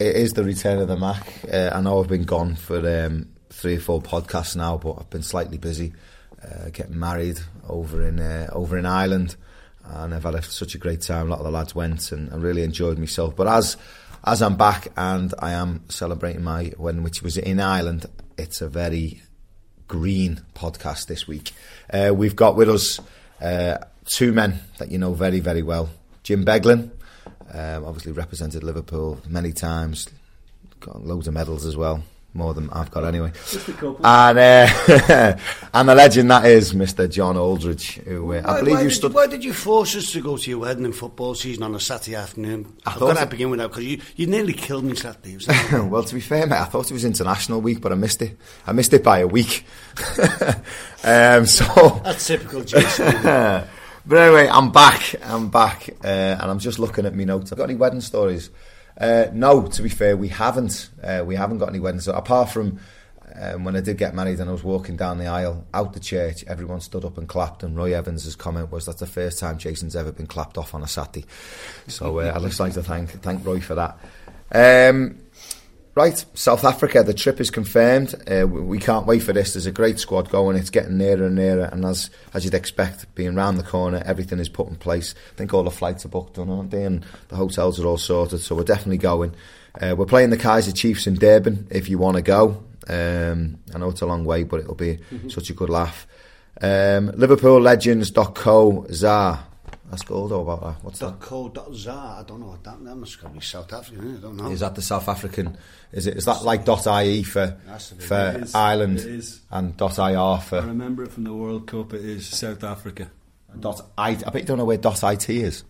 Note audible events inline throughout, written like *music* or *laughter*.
It is the return of the Mac. Uh, I know I've been gone for um, three or four podcasts now, but I've been slightly busy uh, getting married over in uh, over in Ireland, and I've had a, such a great time. A lot of the lads went, and I really enjoyed myself. But as as I'm back and I am celebrating my wedding, which was in Ireland, it's a very green podcast this week. Uh, we've got with us uh, two men that you know very, very well. Jim Beglin, um, obviously represented Liverpool many times, got loads of medals as well. More than I've got anyway. And uh, *laughs* and the legend that is Mr. John Aldridge, who uh, I believe why you did, stood. Why did you force us to go to your wedding in football season on a Saturday afternoon? I I've thought got to begin with that because you, you nearly killed me Saturday. Was *laughs* that- well, to be fair, mate, I thought it was International Week, but I missed it. I missed it by a week. *laughs* um, so That's typical Jason. But anyway, I'm back. I'm back, uh, and I'm just looking at my notes. I've got any wedding stories? Uh, no, to be fair, we haven't. Uh, we haven't got any wedding stories apart from um, when I did get married and I was walking down the aisle out the church. Everyone stood up and clapped, and Roy Evans's comment was that's the first time Jason's ever been clapped off on a Saturday. So uh, I'd just like to thank thank Roy for that. Um, Right, South Africa, the trip is confirmed. Uh, we can't wait for this. There's a great squad going. It's getting nearer and nearer, and as as you'd expect, being round the corner, everything is put in place. I think all the flights are booked, done, aren't they? And the hotels are all sorted, so we're definitely going. Uh, we're playing the Kaiser Chiefs in Durban. If you want to go, um, I know it's a long way, but it'll be such a good laugh. Um, LiverpoolLegends.co Zar. Ask Aldo about that. What's that? dot co dot za. I don't know what that. That must be South African. isn't? I don't know. Is that the South African? Is it? Is that like dot .ie for Has to be. for is. Ireland It is. and .ir for? I remember it from the World Cup. It is South Africa. dot I? I bet you don't know where dot .it is.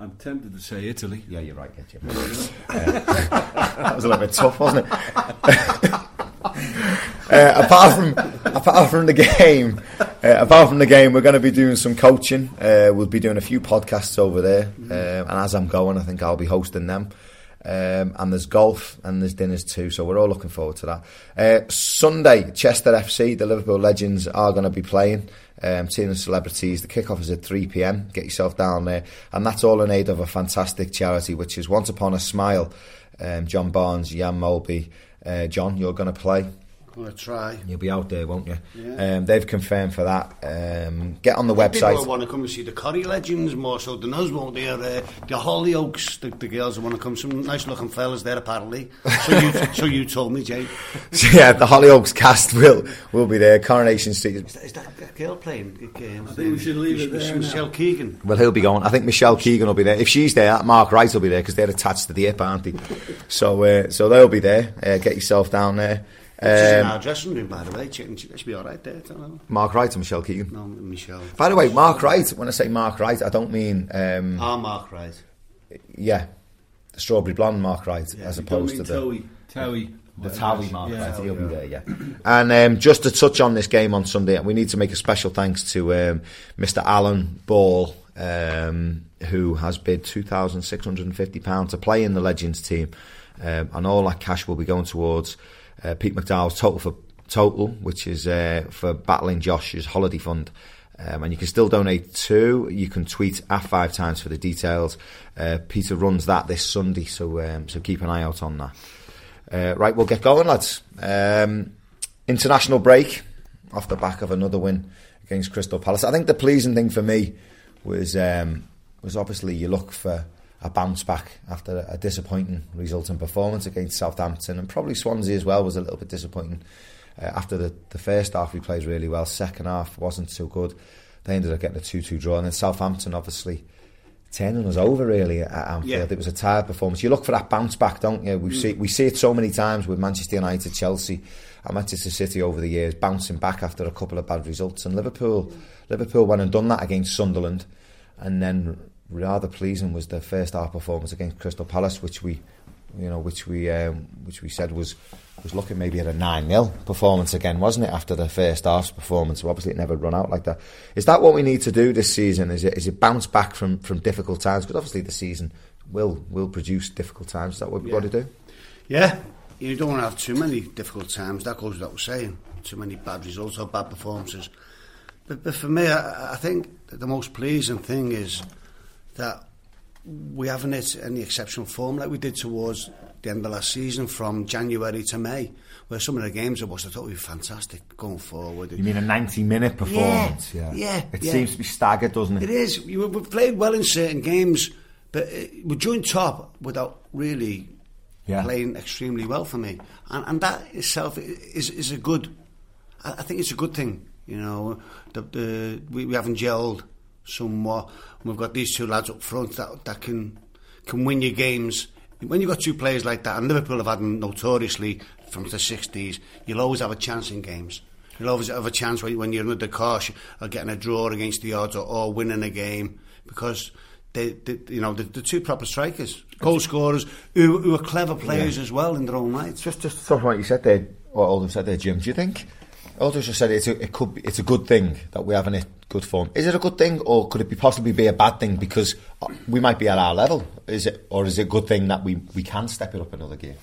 I'm tempted to say Italy. Yeah, you're right. Yeah, *laughs* uh, Jim. *laughs* that was a little bit tough, wasn't it? *laughs* uh, apart from apart from the game, uh, apart from the game, we're going to be doing some coaching. Uh, we'll be doing a few podcasts over there, um, and as I'm going, I think I'll be hosting them. Um, and there's golf and there's dinners too, so we're all looking forward to that. Uh, Sunday, Chester FC, the Liverpool legends are going to be playing. Um, team of celebrities. The kickoff is at 3 pm. Get yourself down there, and that's all in aid of a fantastic charity, which is Once Upon a Smile. Um, John Barnes, Jan Molby, uh, John, you're going to play. I'm going to try. You'll be out there, won't you? Yeah. Um, they've confirmed for that. Um, get on the People website. People want to come and see the Corrie legends more so than us, won't they? Or, uh, the Hollyoaks, the, the girls that want to come. Some nice looking fellas there, apparently. So you, *laughs* so you told me, Jay. So, yeah, the Hollyoaks cast will will be there. Coronation Street. Is that, is that a girl playing? I think we should leave it there Michelle now. Keegan. Well, he'll be going. I think Michelle Keegan will be there. If she's there, Mark Wright will be there because they're attached to the hip, aren't they? so, uh, so they'll be there. Uh, get yourself down there. She's in Um, our dressing room, by the way. She, she should be all right there. I don't know. Mark Wright and Michelle Keegan. No, Michelle. By the way, Mark Wright. When I say Mark Wright, I don't mean um, Ah, Mark, Wright. yeah, the strawberry blonde Mark Wright, as opposed to the. Towie. Towie. The whatever Towie. Mark, Yeah, right, he'll yeah. be there, yeah. And um, just to touch on this game on Sunday, we need to make a special thanks to um, Mr. Alan Ball, um, who has bid £2,650 to play in the Legends team. Um, and all that cash will be going towards uh, Pete McDowell's total for total, which is uh, for battling Josh's holiday fund. Um, and you can still donate too. You can tweet at five times for the details. Uh, Peter runs that this Sunday, so um, so keep an eye out on that. Uh, right, we'll get going, lads. Um, international break off the back of another win against Crystal Palace. I think the pleasing thing for me was um, was obviously you look for a bounce back after a disappointing result and performance against Southampton and probably Swansea as well was a little bit disappointing. Uh, after the, the first half, we played really well. Second half wasn't so good. They ended up getting a 2 2 draw. And then Southampton, obviously, turning us over really at Anfield. Yeah. It was a tired performance. You look for that bounce back, don't you? We see we see it so many times with Manchester United, Chelsea, and Manchester City over the years, bouncing back after a couple of bad results. And Liverpool, Liverpool went and done that against Sunderland, and then rather pleasing was the first half performance against Crystal Palace, which we, you know, which we um, which we said was was looking maybe at a nine 0 performance again, wasn't it? After the first half's performance, so obviously it never run out like that. Is that what we need to do this season? Is it is it bounce back from from difficult times? Because obviously the season will will produce difficult times. Is that what we've got to do? Yeah, you don't want to have too many difficult times. That goes without saying. Too many bad results or bad performances. But, but for me, I, I think the most pleasing thing is that we haven't hit any exceptional form like we did towards the end of last season from January to May, where some of the games I watched, I thought we were fantastic going forward. You mean a 90 minute performance? Yeah, yeah, It yeah. seems to be staggered, doesn't it? It is. We- We've played well in certain games, but uh, we're joined top without really Yeah. playing extremely well for me, and, and that itself is is a good. I, I think it's a good thing. You know, the, the we, we haven't gelled somewhat. We've got these two lads up front that that can can win your games. When you've got two players like that, and Liverpool have had them notoriously from the 60s, you'll always have a chance in games. You'll always have a chance when, you're under the cosh or getting a draw against the odds or, or winning a game because they, they you know, the, the two proper strikers, goal scorers, who, who are clever players as well in their own right. Just just something what you said there, what Aldo said there, Jim. Do you think Aldo just said it's a, it could be, it's a good thing that we haven't hit good form. Is it a good thing, or could it be possibly be a bad thing because uh, we might be at our level? Is it, or is it a good thing that we, we can step it up another gear?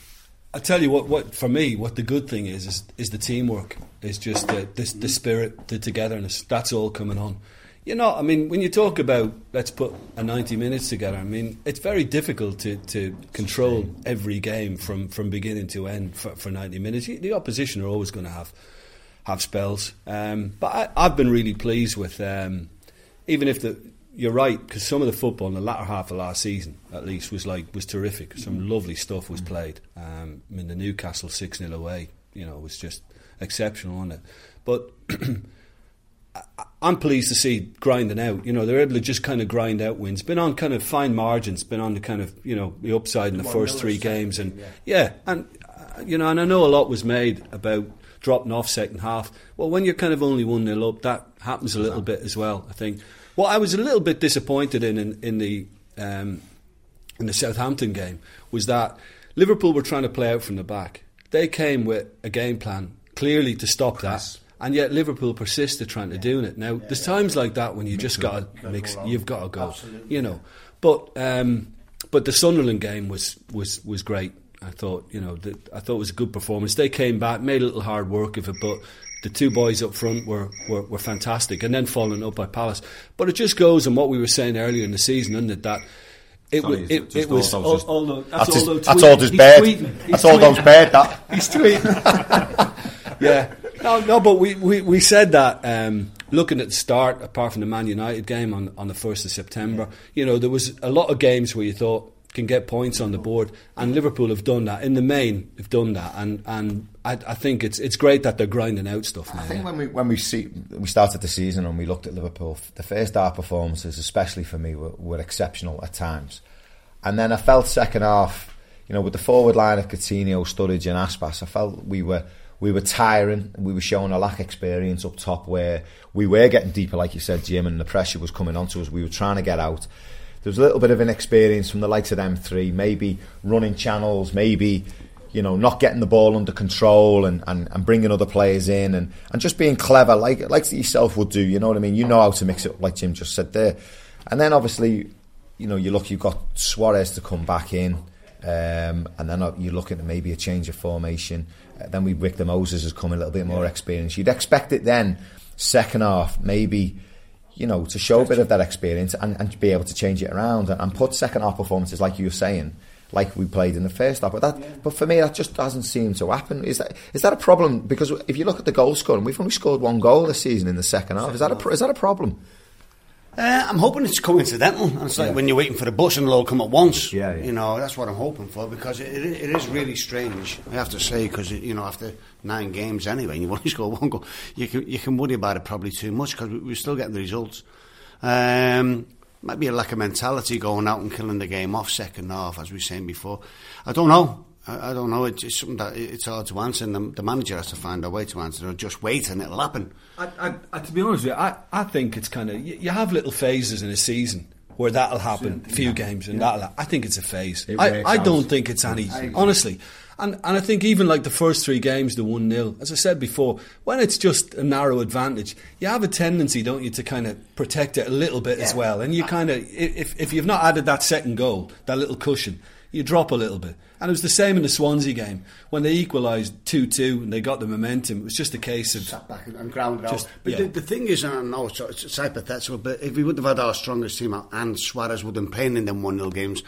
I tell you what, what for me, what the good thing is is, is the teamwork. Is just the, the the spirit, the togetherness. That's all coming on. You know, I mean, when you talk about let's put a ninety minutes together, I mean, it's very difficult to, to control every game from, from beginning to end for, for ninety minutes. The opposition are always going to have have spells, um, but I, I've been really pleased with um, even if the you're right because some of the football in the latter half of last season, at least, was like was terrific. Some lovely stuff was played. Um, I mean, the Newcastle six 0 away, you know, was just exceptional on it. But *clears throat* I'm pleased to see grinding out. You know, they're able to just kind of grind out wins. Been on kind of fine margins. Been on the kind of you know the upside in the first three games, and yeah, and uh, you know, and I know a lot was made about dropping off second half. Well, when you're kind of only one 0 up, that happens a little bit as well. I think. What I was a little bit disappointed in in, in the um, in the Southampton game was that Liverpool were trying to play out from the back. They came with a game plan clearly to stop that, and yet Liverpool persisted trying to do it. Now, there's times like that when you just got to mix. You've got to go, you know. But um, but the Sunderland game was was was great. I thought you know the, I thought it was a good performance. They came back, made a little hard work of it, but. The two boys up front were, were, were fantastic, and then following up by Palace. But it just goes on what we were saying earlier in the season, isn't it? That it, Sorry, it, it was. all those- all- all the- That's, his, all the that's all those he's bad. tweeting. That's all those bad. That He's tweeting. *laughs* yeah. No, no, but we, we, we said that um, looking at the start, apart from the Man United game on, on the 1st of September, you know, there was a lot of games where you thought can get points on the board, and Liverpool have done that. In the main, have done that, and, and I, I think it's it's great that they're grinding out stuff now. I think yeah. when we when we see we started the season and we looked at Liverpool, the first half performances, especially for me, were, were exceptional at times, and then I felt second half, you know, with the forward line of Coutinho, Sturridge, and Aspas, I felt we were we were tiring. We were showing a lack of experience up top, where we were getting deeper, like you said, Jim, and the pressure was coming onto us. We were trying to get out. There was a little bit of inexperience from the likes of them three, maybe running channels, maybe you know, not getting the ball under control and, and, and bringing other players in and, and just being clever, like like yourself would do. You know what I mean? You know how to mix it up, like Jim just said there. And then obviously, you know, you look, you've got Suarez to come back in, um, and then you look at maybe a change of formation. Uh, then we Victor Moses has come a little bit more experience. You'd expect it then, second half, maybe you know, to show a bit of that experience and, and be able to change it around and, and put second half performances like you were saying, like we played in the first half. But that, but for me, that just doesn't seem to happen. Is that is that a problem? Because if you look at the goal scoring, we've only scored one goal this season in the second half. Is that a is that a problem? Uh, I'm hoping it's coincidental. It's like when you're waiting for the bus and it'll all come at once. Yeah, yeah. You know, that's what I'm hoping for because it, it, it is really strange, I have to say, because, you know, after nine games anyway, and you've *laughs* only scored one goal, you can, you can worry about it probably too much because we're still getting the results. Um, might be a lack of mentality going out and killing the game off second half, as we were saying before. I don't know. I, I don't know. It's, it's something that it's hard to answer, and the, the manager has to find a way to answer. Or just wait and it'll happen. I, I, I, to be honest with you, I, I think it's kind of you, you have little phases in a season where that'll happen, a few games, and that'll. I think it's a phase. I, I don't think it's any. Honestly. And, and I think even like the first three games, the 1 0, as I said before, when it's just a narrow advantage, you have a tendency, don't you, to kind of protect it a little bit as well. And you uh, kind of, if, if you've not added that second goal, that little cushion, you drop a little bit. And it was the same in the Swansea game. When they equalised 2 2 and they got the momentum, it was just a case of. sat back and, and grounded Just- out. But yeah. the, the thing is, and I know it's, it's, it's hypothetical, but if we would have had our strongest team out and Suarez would have been playing in them 1 0 games,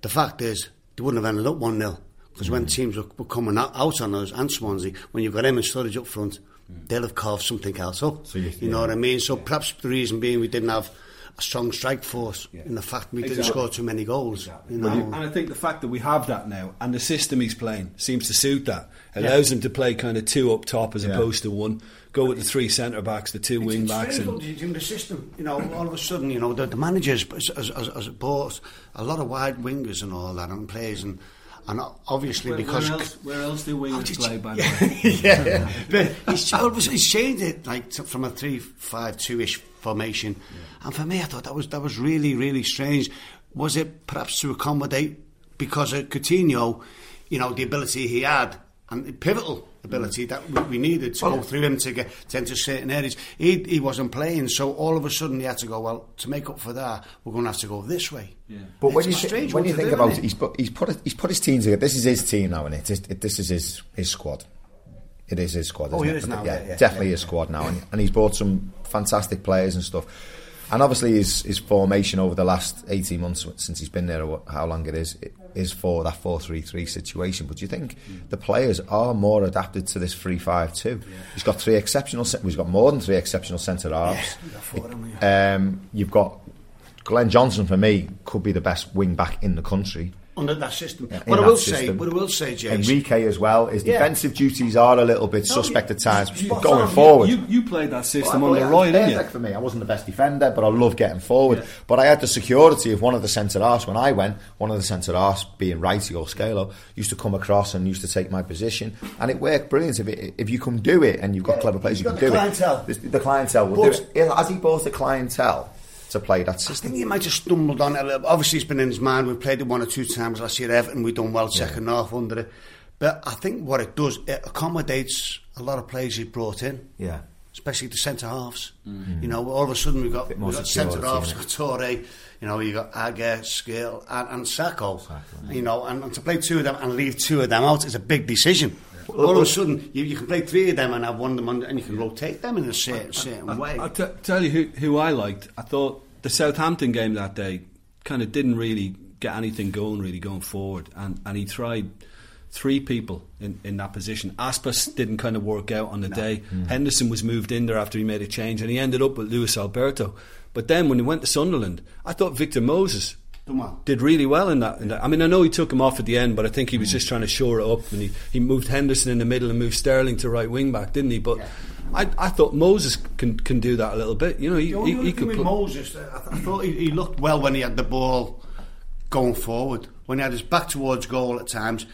the fact is, they wouldn't have ended up 1 0. Because when mm. teams were, were coming out, out on us and Swansea, when you've got him and Sturridge up front, mm. they'll have carved something else up. So you- you know yeah. what I mean? So perhaps the reason being we didn't have a strong strike force in the fact we didn't score too many goals. You know? And I think the fact that we have that now and the system he's playing seems to suit that. Allows him to play kind of two up top as Yeah. opposed to one. Go with the three centre backs, the two wing It's backs. strange And, in the system. You know, all of a sudden, you know, the, the managers has, has, has, has bought a lot of wide wingers and all that and players and and obviously because where else do wingers Oh, play? you- By the yeah, *laughs* way, yeah. but he's, all of a sudden he's changed it like to, from a three-five-two-ish formation, and for me, I thought that was that was really really strange. Was it perhaps to accommodate because of Coutinho, you know, the ability he had and pivotal ability mm. that we, needed to go through him to get to enter certain areas. He he wasn't playing, so all of a sudden he had to go. Well, to make up for that, we're going to have to go this way. But It's when you, when you think do, about it, he's put, he's put he's put his team together. This is his team now, and it, it, this is his his squad. It is his squad. Oh, it it? is now, Yeah, yeah, yeah, definitely yeah. his squad now, and, and he's brought some fantastic players and stuff. And obviously, his his formation over the last eighteen months since he's been there, or how long it is, it is for that four three three situation. But do you think the players are more adapted to this three five two? He's got three exceptional. He's got more than three exceptional centre halves. Um, you've got Glenn Johnson for me could be the best wing back in the country. Under that system. in But I will say, system. but I will say, Jason, Enrique as well. His Yeah. defensive duties are a little bit No, suspect you- at times. you- But going you- forward, you, you played that system Well, under yeah, Roy, didn't you? for me. I wasn't the best defender, but I love getting forward. But I had the security of one of the centre halves when I went. One of the centre halves, being Righty or Scalo, used to come across and used to take my position, and it worked brilliant. If, it, if you can do it and you've got clever players, you can do clientele. it. The, the clientele will But- do it. Has he bought the clientele to play that I think he might have stumbled on it a little. Obviously, it's been in his mind. We played it one or two times last year at Everton. We've done well second half under it. But I think what it does, it accommodates a lot of players he brought in. Yeah. Especially the centre halves. Mm. You know, all of a sudden we've got, we've got centre halves, got Toure, you know, you got Agger, Skrtel, and, and Sakho. You know, and, and to play two of them and leave two of them out is a big decision. All of a sudden, you, you can play three of them and have one of them, on, and you can rotate them in a certain, certain way. I'll t- tell you who, who I liked. I thought the Southampton game that day kind of didn't really get anything going, really going forward. And, and he tried three people in, in that position. Aspas didn't kind of work out on the day. Mm. Henderson was moved in there after he made a change, and he ended up with Luis Alberto. But then when he went to Sunderland, I thought Victor Moses Done well. Did really well in that, in that. I mean, I know he took him off at the end, but I think he was just trying to shore it up, and he, he moved Henderson in the middle and moved Sterling to right wing back, didn't he? But I, I thought Moses can can do that a little bit. You know, he, The he, he could with put. Moses, uh, I, I thought he, he looked well when he had the ball going forward. When he had his back towards goal at times,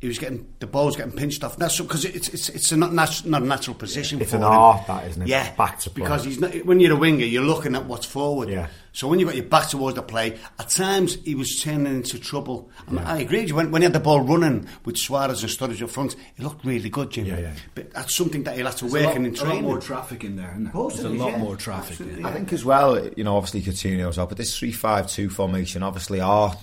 he was getting the ball was getting pinched off. That's because it's it's it's a not nat- not a natural position. It's for an him. art, that, isn't it? Yeah, Back to play. because he's not, when you're a winger, you're looking at what's forward. Yeah. So when you've got your back towards the play, at times he was turning into trouble. I, mean, I agree. with you. When, when he had the ball running with Suarez and Sturridge up front, he looked really good, Jim. Yeah, yeah. But that's something that he'll have to There's work a in lot, in a lot training. more traffic in there, isn't there? course There's a lot yeah. more traffic. Absolutely, yeah. I think as well, you know, obviously Coutinho as well, but this three-five-two formation, obviously our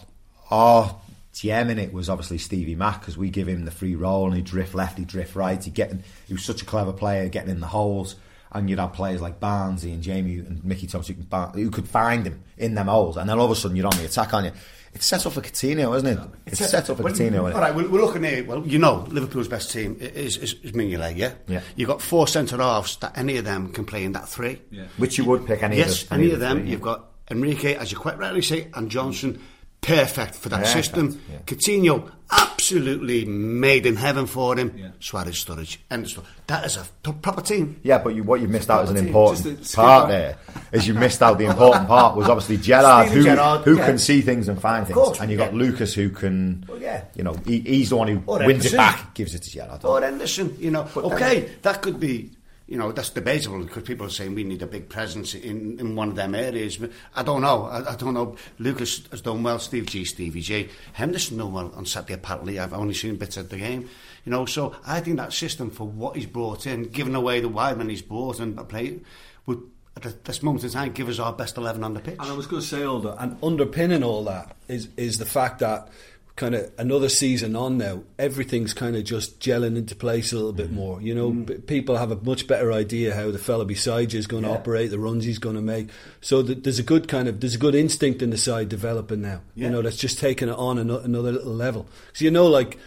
our GM in it was obviously Stevie Mac because we give him the free role and he drift left, he drift right. He getting he was such a clever player getting in the holes, and you'd have players like Barnsley and Jamie and Mickey Thompson who, can, who could find him in them holes, and then all of a sudden you're on the attack on you. It's set up for Coutinho, isn't it? It's, set up for Well, Coutinho. All isn't it? right, we're, we're looking here. Well, you know, Liverpool's best team is, is, is Mignolet, yeah? Yeah. You've got four centre halves that any of them can play in that three. Yeah. Which you would pick any yes, of the, any of of them. three, You've got Enrique, as you quite rightly say, and Johnson. Perfect for that Perfect, system. yeah. Coutinho, absolutely made in heaven for him. Yeah. Suarez, Sturridge, story. That is a proper team. Yeah, but you, what you missed out as an important part there is you missed out the important part was obviously *laughs* Gerrard, who, Gerrard, who yeah. can see things and find things, course, and you got. Lucas who can, Well, yeah. you know, he, he's the one who Or wins it back, gives it to Gerrard. Or Henderson, you know. Uh, okay, that could be you know, that's debatable because people are saying we need a big presence in, in one of them areas. But I don't know. I, I don't know. Lucas has done well. Steve G, Stevie G. Henderson done well on Saturday. Apparently, I've only seen bits of the game. You know, so I think that system for what he's brought in, giving away the wide men he's brought and play, would at this moment in time give us our best eleven on the pitch. And I was going to say all that, and underpinning all that is is the fact that kind of another season on now, everything's kind of just gelling into place a little bit more. You know, mm. people have a much better idea how the fella beside you is going to operate, the runs he's going to make. So th- there's a good kind of there's a good instinct in the side developing now. Yeah. You know, that's just taking it on an- another little level. So you know, like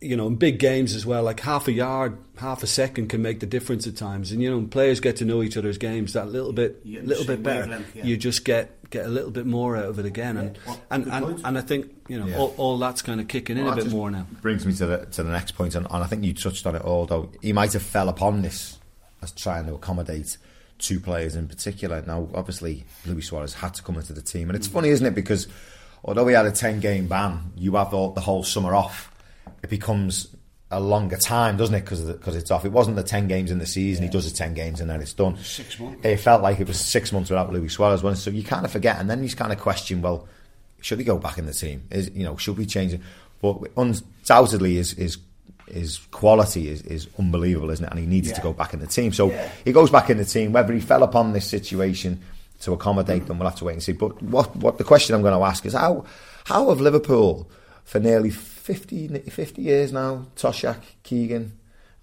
you know, in big games as well, like half a yard, half a second can make the difference at times. And you know, players get to know each other's games that little bit, little bit better. Yeah. You just get get a little bit more out of it again, and yeah. well, and, and, and I think you know all, all, that's kind of kicking in a bit more now. Brings me to the to the next point, and, and I think you touched on it all. Though he might have fell upon this as trying to accommodate two players in particular. Now, obviously, Luis Suarez had to come into the team, and it's mm. funny, isn't it? Because although he had a ten game ban, you have all, the whole summer off it becomes a longer time, doesn't it? Because because it's off. It wasn't the ten games in the season. Yeah. He does the ten games and then it's done. Six months. It felt like it was six months without Luis Suarez. So you kind of forget, and then you kind of question, well, should he go back in the team? Is you know should we change it? But undoubtedly, his his his quality is, is unbelievable, isn't it? And he needs yeah. to go back in the team. So yeah. he goes back in the team. Whether he fell upon this situation to accommodate them, we'll have to wait and see. But what what the question I'm going to ask is how how have Liverpool for nearly 50, 50 years now, Toshack, Keegan.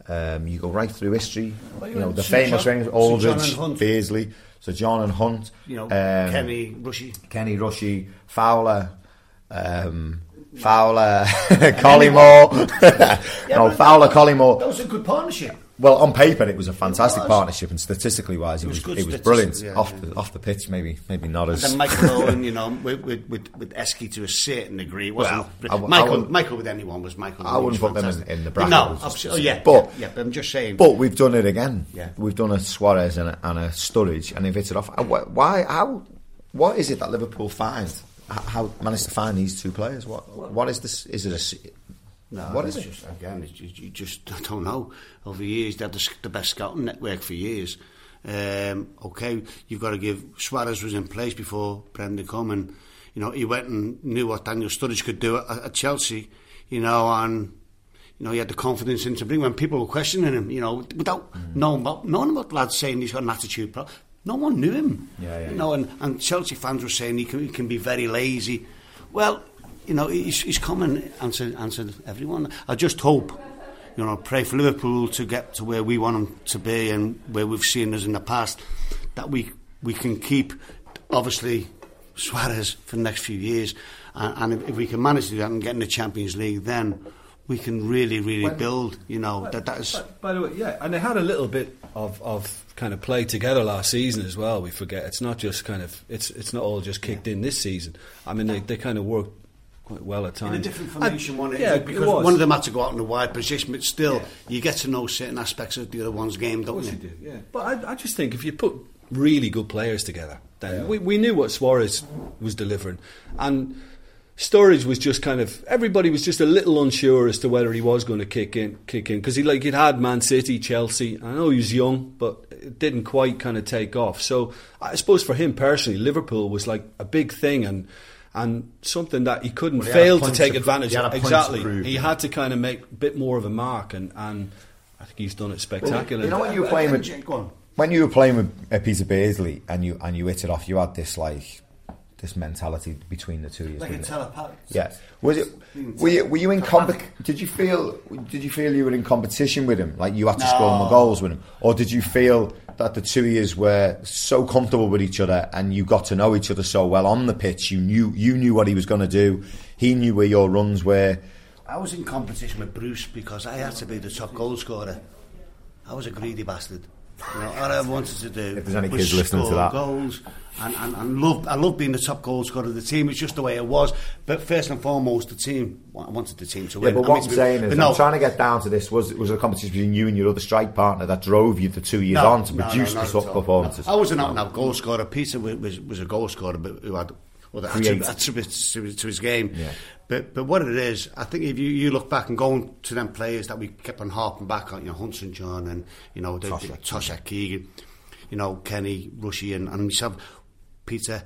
Um, you go right through history. Well, you know the famous rings, Aldridge, Beardsley, St John and Hunt. You know um, Kenny Rushy, Kenny Rushy, Fowler. Um, Fowler, *laughs* Collymore. *laughs* no, Fowler, Collymore. That was a good partnership. Well, on paper, it was a fantastic was. partnership, and statistically wise, it was it was, it was brilliant. Yeah, off yeah. the off the pitch, maybe maybe not as. And then Michael *laughs* Owen, you know, with with with, with Heskey to a certain degree, wasn't well, Michael Michael with anyone was Michael. I wouldn't put them in, in, the bracket. No, absolutely. Oh, yeah, but yeah, yeah, but I'm just saying. But we've done it again. Yeah, we've done a Suarez and a, and a Sturridge, and they've hit it off. Uh, why? How? What is it that Liverpool finds? How managed to find these two players? What? What is this? Is it a no, what is it? Just, again, it's, you just I *laughs* don't know. Over years, they had the, the best scouting network for years. Um, okay, you've got to give Suarez was in place before Brendan come, and you know he went and knew what Daniel Sturridge could do at, at Chelsea. You know, and you know he had the confidence in to bring when people were questioning him. You know, without mm. knowing about knowing about lads saying he's got an attitude problem. No one knew him. Yeah, yeah, you know, and, and Chelsea fans were saying he can, he can be very lazy. Well, you know, he's, he's come and answered, answered everyone. I just hope, you know, pray for Liverpool to get to where we want them to be and where we've seen us in the past, that we, we can keep, obviously, Suarez for the next few years. And, and if, if, we can manage to do that and get in the Champions League, then we can really, really when, build, you know, that that is... By the way, yeah, and they had a little bit of, of kind of play together last season as well. We forget it's not just kind of it's it's not all just kicked yeah. in this season. I mean, they, they kind of worked quite well at times. In a different formation, and, one, yeah, because one of them had to go out in a wide position, but still, yeah. you get to know certain aspects of the other one's game, don't you? you do, yeah. But I, I, just think if you put really good players together, then yeah. we, we knew what Suarez was delivering, and Sturridge was just kind of everybody was just a little unsure as to whether he was going to kick in, kick in because he like he'd had Man City, Chelsea. I know he was young, but it didn't quite kind of take off. So I suppose for him personally, Liverpool was like a big thing and and something that he couldn't well, he fail to take to advantage of. Exactly, prove, he had to kind of make a bit more of a mark, and, and I think he's done it spectacularly. you know when you were playing with when you were playing with Peter Beardsley and you and you hit it off, you had this like this mentality between the two of you. Like a telepath. Yeah. Was it? Were you, were you in comp- Did you feel? Did you feel you were in competition with him? Like you had to no. score more goals with him, or did you feel that the two of you were so comfortable with each other and you got to know each other so well on the pitch? You knew you knew what he was going to do. He knew where your runs were. I was in competition with Bruce because I had to be the top goal scorer. I was a greedy bastard. You know, all I wanted to do if there's any kids listening to that. goals and, and, and love, I love being the top goal scorer of the team. It's just the way it was. But first and foremost, the team. I wanted the team to win. Yeah, but what I am saying is, no, I'm trying to get down to this. Was was a competition between you and your other strike partner that drove you the two years no, on to no, produce no, the top performances? I was an out and out goal scorer. Peter was, was, was a goal scorer, but who had other Create. attributes to, to his game. Yeah. But but what it is, I think if you, you look back and going to them players that we kept on harping back on, you know, Hunson John and you know the, the Toshack. Toshack Keegan, you know Kenny Rushy and, and myself, Peter,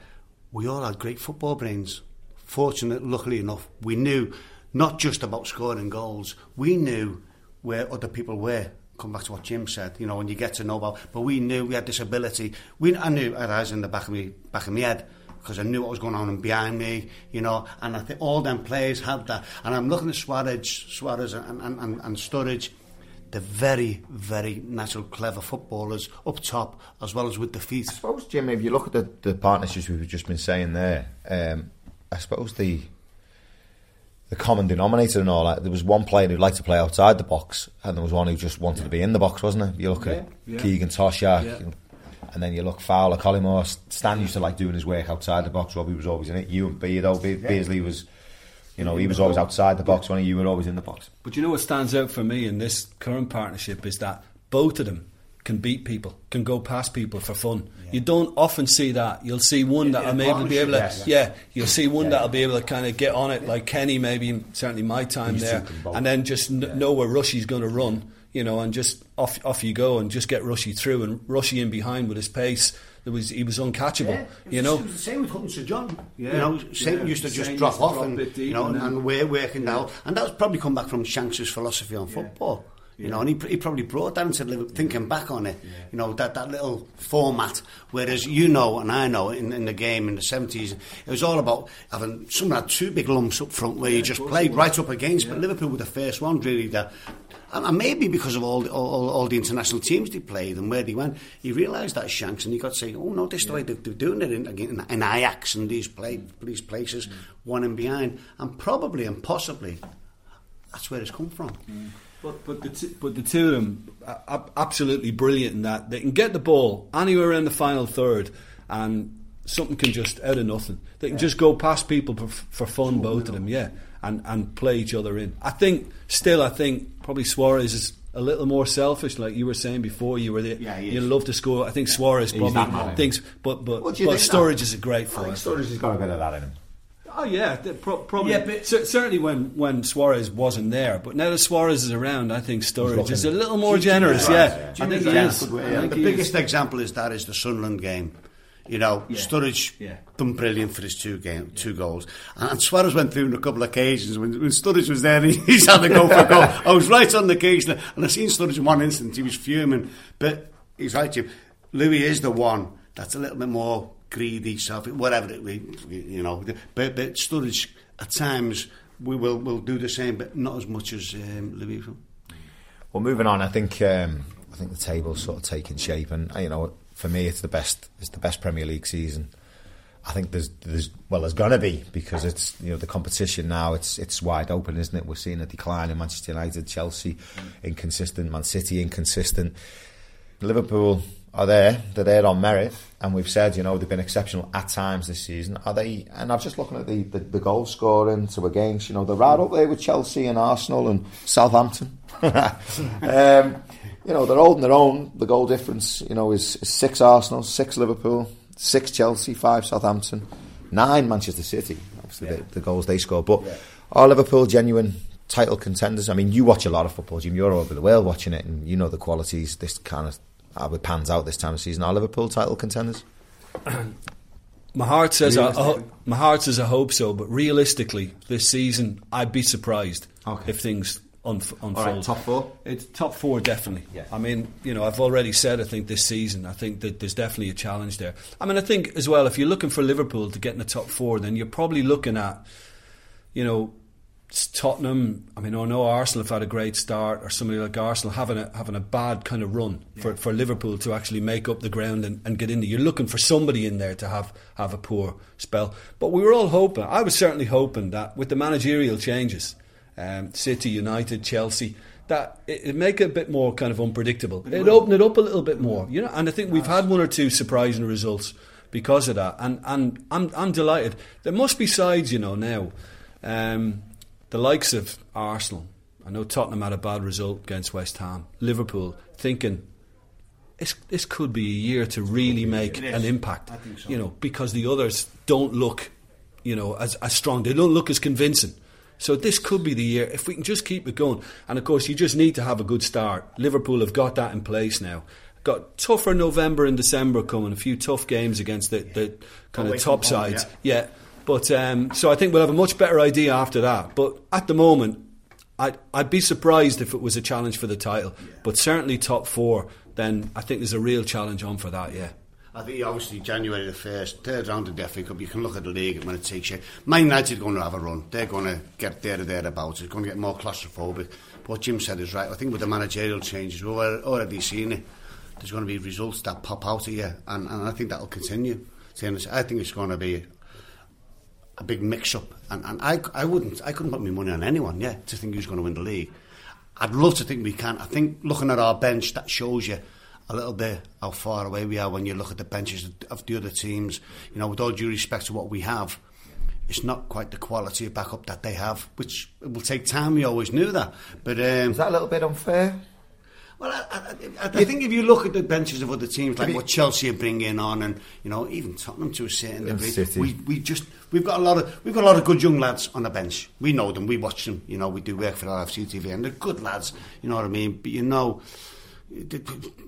we all had great football brains. Fortunately, luckily enough, we knew not just about scoring goals. We knew where other people were. Come back to what Jim said, you know, when you get to know about. But we knew we had this ability. We, I knew I was in the back of me, back of my head because I knew what was going on behind me, you know. And I think all them players have that. And I'm looking at Suarez, Suarez and, and, and, and Sturridge. They're very, very natural, clever footballers up top as well as with the feet. I suppose, Jim, if you look at the, the partnerships we've just been saying there, um, I suppose the the common denominator and all that, there was one player who liked to play outside the box, and there was one who just wanted to be in the box, wasn't it? You look at Yeah, yeah. Keegan Toshack, Yeah. And then you look Fowler, Collymore, Stan used to like doing his work outside the box, Robbie was always in it, you and Beardo, oh, Be- Beardsley was, you know, he was always outside the box, when you were always in the box. But you know what stands out for me in this current partnership is that both of them can beat people, can go past people for fun. You don't often see that. You'll see one that'll maybe be able to, partnership, yeah, you'll see one that'll be able to kind of get on it, like Kenny, maybe certainly my time These two there, and then just kn- know where Rushy's going to run, you know, and just off off you go and just get Rushy through and Rushy in behind with his pace. There was he was uncatchable, you know. It was the same with Hutton St John. Yeah, you know, Saint yeah. used to just Saint drop to off drop and a bit deep you know, and and, and we're working out, and that's probably come back from Shanks' philosophy on football. You know, and he, he probably brought that into Liverpool, thinking back on it. You know, that, that little format. Whereas you know, and I know, in, in the game in the seventies, it was all about having someone had two big lumps up front where you just played right up against. But Liverpool were the first one really that. And and maybe because of all the, all, all the international teams they played and where they went, he realised that Shanks and he got to say, oh no, this is the way they're, they're doing it in, in, in Ajax and these, play, these places, mm. one and behind. And probably and possibly that's where it's come from. Mm. But but the t- but the two of them are absolutely brilliant in that they can get the ball anywhere in the final third, and something can just out of nothing. They can just go past people for, for fun, both of them, yeah, and and play each other in. I think still, I think probably Suarez is. A little more selfish, like you were saying before. You were there. Yeah, you love to score. I think Suarez He's that probably thinks, but but, What do you but think, Sturridge though? is a great I for think us. Sturridge has got a bit of that in him. Oh yeah, pro- probably. Yeah, but- Cer- certainly when, when Suarez wasn't there, but now that Suarez is around, I think Sturridge is a little more generous. Yeah, I think he Yeah. is. And the biggest is. example is that is the Sunderland game. You know, Sturridge Yeah. done brilliant for his two game, two goals, and, and Suarez went through on a couple of occasions when, when Sturridge was there. *laughs* He, he's had to go for a goal. *laughs* I was right on the occasion, and I seen Sturridge in one instant. He was fuming, but he's right, Jim. Luis is the one that's a little bit more greedy, self, whatever it be, you know. But but Sturridge at times we will will do the same, but not as much as um, Luis. Well, moving on, I think um, I think the table's sort of taking shape, and you know, for me, it's the best. It's the best Premier League season. I think there's there's well, there's gonna be because it's you know the competition now. It's it's wide open, isn't it? We're seeing a decline in Manchester United, Chelsea, inconsistent, Man City, inconsistent. Liverpool are there. They're there on merit, and we've said you know they've been exceptional at times this season. Are they? And I'm just looking at the the, the goal scoring so against. You know they're right up there with Chelsea and Arsenal and Southampton. *laughs* um, you know they're holding their own. The goal difference, you know, is, is six Arsenal, six Liverpool, six Chelsea, five Southampton, nine Manchester City. Obviously the, the goals they score, but are Liverpool genuine? Title contenders. I mean, you watch a lot of football, Jim. You're all over the world watching it, and you know the qualities. This kind of how it pans out this time of season. Are Liverpool title contenders? *clears throat* My heart says I, I, my heart says I hope so, but realistically, this season I'd be surprised Okay. if things unf- unfold. right, top four? It's top four definitely. Yeah. I mean, you know, I've already said I think this season I think that there's definitely a challenge there. I mean, I think as well if you're looking for Liverpool to get in the top four, then you're probably looking at, you know. Tottenham, I mean, I know Arsenal have had a great start, or somebody like Arsenal having a having a bad kind of run for, for Liverpool to actually make up the ground and, and get in there. You're looking for somebody in there to have, have a poor spell. But we were all hoping, I was certainly hoping that with the managerial changes, um, City, United, Chelsea, that it, it'd make it a bit more kind of unpredictable. It'd open it up a little bit more, you know. And I think we've had one or two surprising results because of that. And and I'm I'm delighted. There must be sides, you know, now. Um, the likes of Arsenal. I know Tottenham had a bad result against West Ham. Liverpool thinking this this could be a year to really make an impact. You know, because the others don't look you know, as, as strong. They don't look as convincing. So this could be the year if we can just keep it going. And of course, you just need to have a good start. Liverpool have got that in place now. Got tougher November and December coming. A few tough games against the, the kind Away of top home, sides. yeah. Yeah, but um, so I think we'll have a much better idea after that. But at the moment, I'd, I'd be surprised if it was a challenge for the title. But certainly top four, then I think there's a real challenge on for that. Yeah. I think obviously January the first, third round of the FA Cup. You can look at the league when it takes shape. Man United are going to have a run. They're going to get there or thereabouts. It's going to get more claustrophobic. But what Jim said is right. I think with the managerial changes, we've already seen it. There's going to be results that pop out of you, and, and I think that'll continue. I think it's going to be a big mix-up, and, and I, I wouldn't, I couldn't put my money on anyone, yeah, to think who's going to win the league. I'd love to think we can. I think looking at our bench, that shows you a little bit how far away we are when you look at the benches of the other teams. You know, with all due respect to what we have, it's not quite the quality of backup that they have, which will take time. We always knew that, but um, Is that a little bit unfair? well, I, I, I, I think if you look at the benches of other teams, like what Chelsea are bringing on, and you know even Tottenham to a certain degree, we we just we've got a lot of we've got a lot of good young lads on the bench. We know them, we watch them. You know, we do work for LFC TV, and they're good lads. You know what I mean? But you know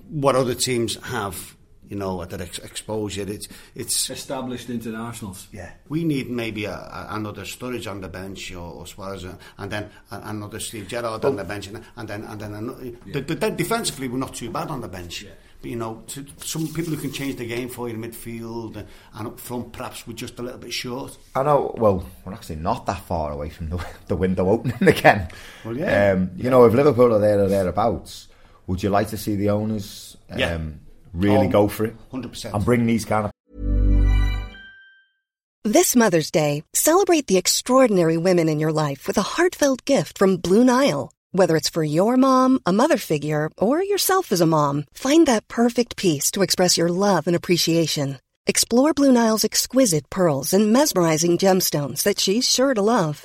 what other teams have. You know, at that ex- exposure, it's it's Established internationals. yeah, we need maybe a, a, another Sturridge on the bench or, or Suarez, uh, and then a, another Steve Gerrard on the bench, and, and then and then another, but, but then defensively we're not too bad on the bench. But you know, to, some people who can change the game for you in midfield and, and up front, perhaps we're just a little bit short. I know. Well, we're actually not that far away from the, *laughs* the window opening *laughs* again. Well, yeah. Um, you know, if Liverpool are there or thereabouts, would you like to see the owners um, Yeah. really Oh, go for it 100%. and bring these kind of This Mother's Day, celebrate the extraordinary women in your life with a heartfelt gift from Blue Nile. Whether it's for your mom, a mother figure, or yourself as a mom, find that perfect piece to express your love and appreciation. Explore Blue Nile's exquisite pearls and mesmerizing gemstones that she's sure to love.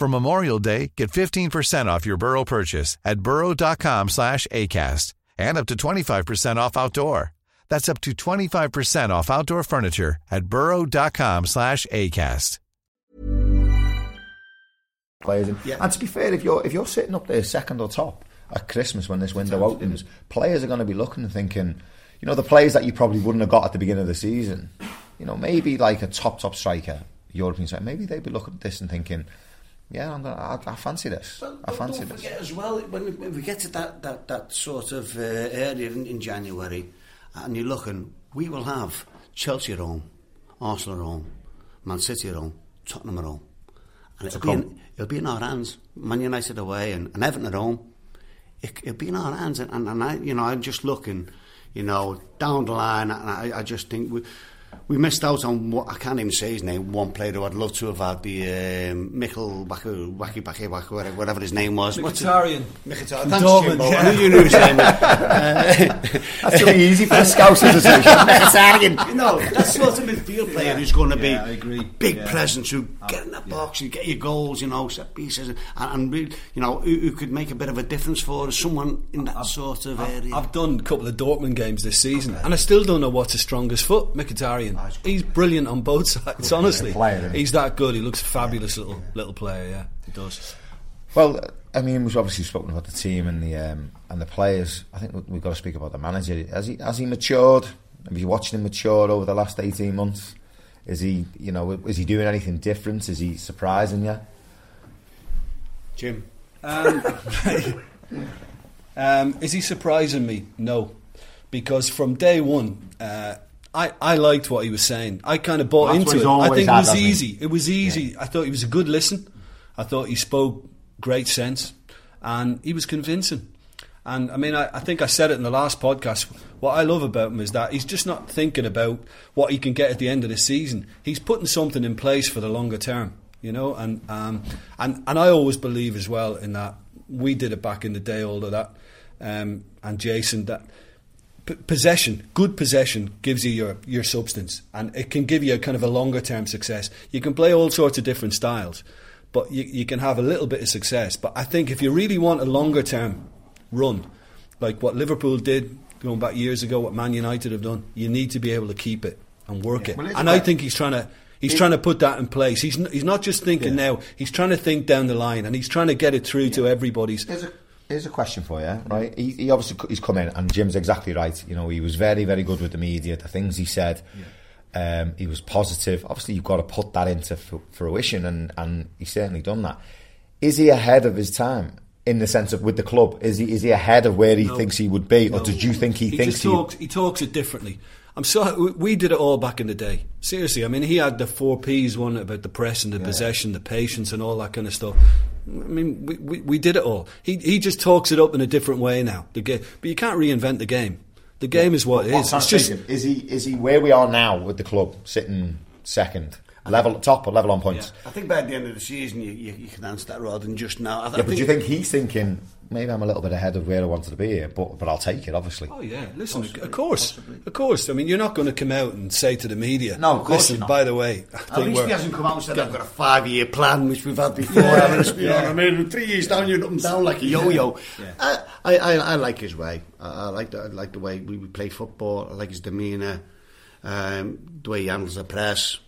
For Memorial Day, get 15% off your Burrow purchase at burrow.com slash ACAST and up to 25% off outdoor. That's up to 25% off outdoor furniture at burrow.com slash ACAST. players. Yeah. and to be fair, if you're if you're sitting up there second or top at Christmas when this window opens, players are going to be looking and thinking, you know, the players that you probably wouldn't have got at the beginning of the season, you know, maybe like a top top striker, European striker, maybe they'd be looking at this and thinking, yeah, I'm gonna, I, I fancy this, Well, I fancy this. as well when we, when we get to that, that, that sort of uh, area in, in January, and you're looking, we will have Chelsea at home, Arsenal at home, Man City at home, Tottenham at home, and it'll, be in, it'll be in our hands. Man United away and, and Everton at home. It, it'll be in our hands, and, and, and I, you know, I'm just looking, you know, down the line, and I, I just think we. We missed out on what I can't even say his name. One player who I'd love to have had the um, Mikkel Wacky Wacky Wacky Wacky whatever- whatever his name was. What's it? Mkhitaryan. Mkhitaryan. Thanks, Dortmund, Jimbo. yeah. I knew you knew his name. *laughs* Uh, That's really easy for the Scousers to say. *laughs* you know, that sort of midfield player who's going to be Yeah, I agree. big Yeah. presence, who get in the box, and get your goals, you know, set pieces, and, and really, you know, who, who could make a bit of a difference for us, someone in that sort of area. I've done a couple of Dortmund games this season, and I still don't know what's his strongest foot. Mkhitaryan. He's brilliant on both *laughs* sides. Honestly, player, he? he's that good. He looks a fabulous little little player. Yeah, he does. Well, I mean, we've obviously spoken about the team and the um, and the players. I think we've got to speak about the manager. Has he has he matured? Have you watched him mature over the last eighteen months? Is he, you know, is he doing anything different? Is he surprising you? Jim. Um, *laughs* um, is he surprising me? No, because from day one, uh, I I liked what he was saying. I kind of bought that's into it. I think it was easy. It was easy. I thought he was a good listen. I thought he spoke great sense, and he was convincing. And I mean, I, I think I said it in the last podcast. What I love about him is that he's just not thinking about what he can get at the end of the season. He's putting something in place for the longer term. you know. And um, and and I always believe as well in that we did it back in the day, all of that, um, and Jason that. P- Possession, good possession, gives you your, your substance, and it can give you a kind of a longer term success. You can play all sorts of different styles, but you, you can have a little bit of success. But I think if you really want a longer term run, like what Liverpool did going back years ago, what Man United have done, you need to be able to keep it and work it. Well, and I think he's trying to. He's trying to put that in place. He's n- he's not just thinking now. He's trying to think down the line, and he's trying to get it through to everybody's. Here's a, here's a question for you, right? He, he obviously he's come in, and Jim's exactly right. You know, he was very, very good with the media. The things he said, um, he was positive. Obviously, you've got to put that into fu- fruition, and and he's certainly done that. Is he ahead of his time in the sense of with the club? Is he is he ahead of where he No. thinks he would be, or No. did you think he, he thinks just he? talks, he talks it differently. I'm sorry, we- we did it all back in the day. Seriously, I mean, he had the four P's one about the press and the possession, the patience, and all that kind of stuff. I mean, we, we, we did it all. He he just talks it up in a different way now. The game, but you can't reinvent the game. The game is what it What is. It's just is he is he where we are now with the club, sitting second, level at top or level on points? I think by the end of the season, you, you, you can answer that rather than just now. I, I Yeah, but do you think he's thinking maybe I'm a little bit ahead of where I wanted to be here, but but I'll take it, obviously. Oh yeah, listen, of course, of course. I mean, you're not going to come out and say to the media, No, of course listen, not. by the way, I At think least we're- he hasn't come out and said, I've got a five year plan, which we've had before. haven't we? *laughs* you know what I mean? Three years down, you're up and down like a yo yo. I, I, I, I like his way. I, I, like the, I like the way we, we play football. I like his demeanour, um, the way he handles the press.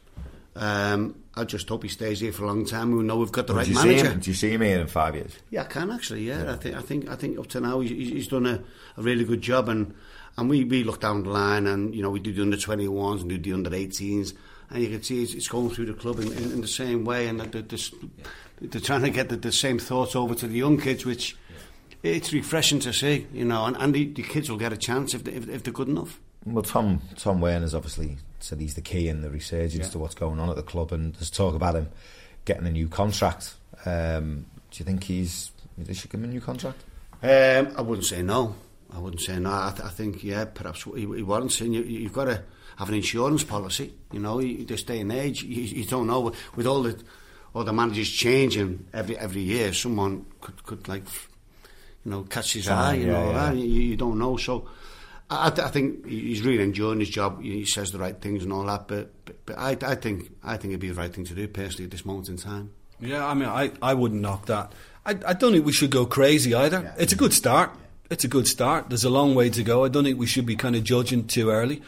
Um, I just hope he stays here for a long time. We know we've got the right do, manager. him, do you see him here in five years? Yeah, I can actually. Yeah, I think I think I think up to now he's, he's done a, a really good job, and and we, we look down the line, and you know we do the under twenty ones and do the under 18s, and you can see it's, it's going through the club in, in, in the same way, and they're, they're, they're trying to get the, the same thoughts over to the young kids, which it's refreshing to see, you know, and, and the, the kids will get a chance if, they, if, if they're good enough. Well, Tom Tom is obviously said he's the key in the resurgence to what's going on at the club, and there's talk about him getting a new contract. Um, do you think he's? They should give him a new contract. Um, I wouldn't say no. I wouldn't say no. I, th- I think, yeah, perhaps he, he warrants it. And you, you've got to have an insurance policy. You know, you, this day and age, you, you don't know with all the all the managers changing every every year. Someone could could like, you know, catch his eye. You yeah, know, yeah. and you, you don't know. So. I, I th- I think he's really enjoying his job. He says the right things and all that, but but, but I, I think I think it'd be the right thing to do personally at this moment in time. Yeah, I mean, I, I wouldn't knock that. I, I don't think we should go crazy either. It's a good start. It's a good start. There's a long way to go. I don't think we should be kind of judging too early.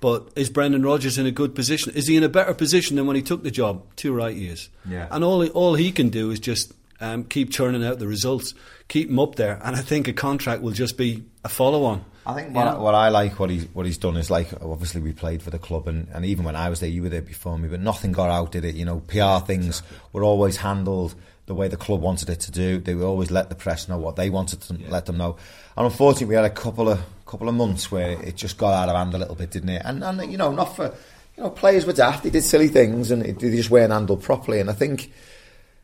But is Brendan Rodgers in a good position? Is he in a better position than when he took the job two right years? Yeah. And all he, all he can do is just um, keep churning out the results, keep him up there, and I think a contract will just be a follow-on. I think what, know? what I like what he's what he's done is like obviously we played for the club and, and even when I was there you were there before me but nothing got out did it? You know PR things were always handled the way the club wanted it to do. They would always let the press know what they wanted to let them know. And unfortunately we had a couple of couple of months where it just got out of hand a little bit didn't it? And and you know not for you know players were daft they did silly things and it, they just weren't handled properly. And I think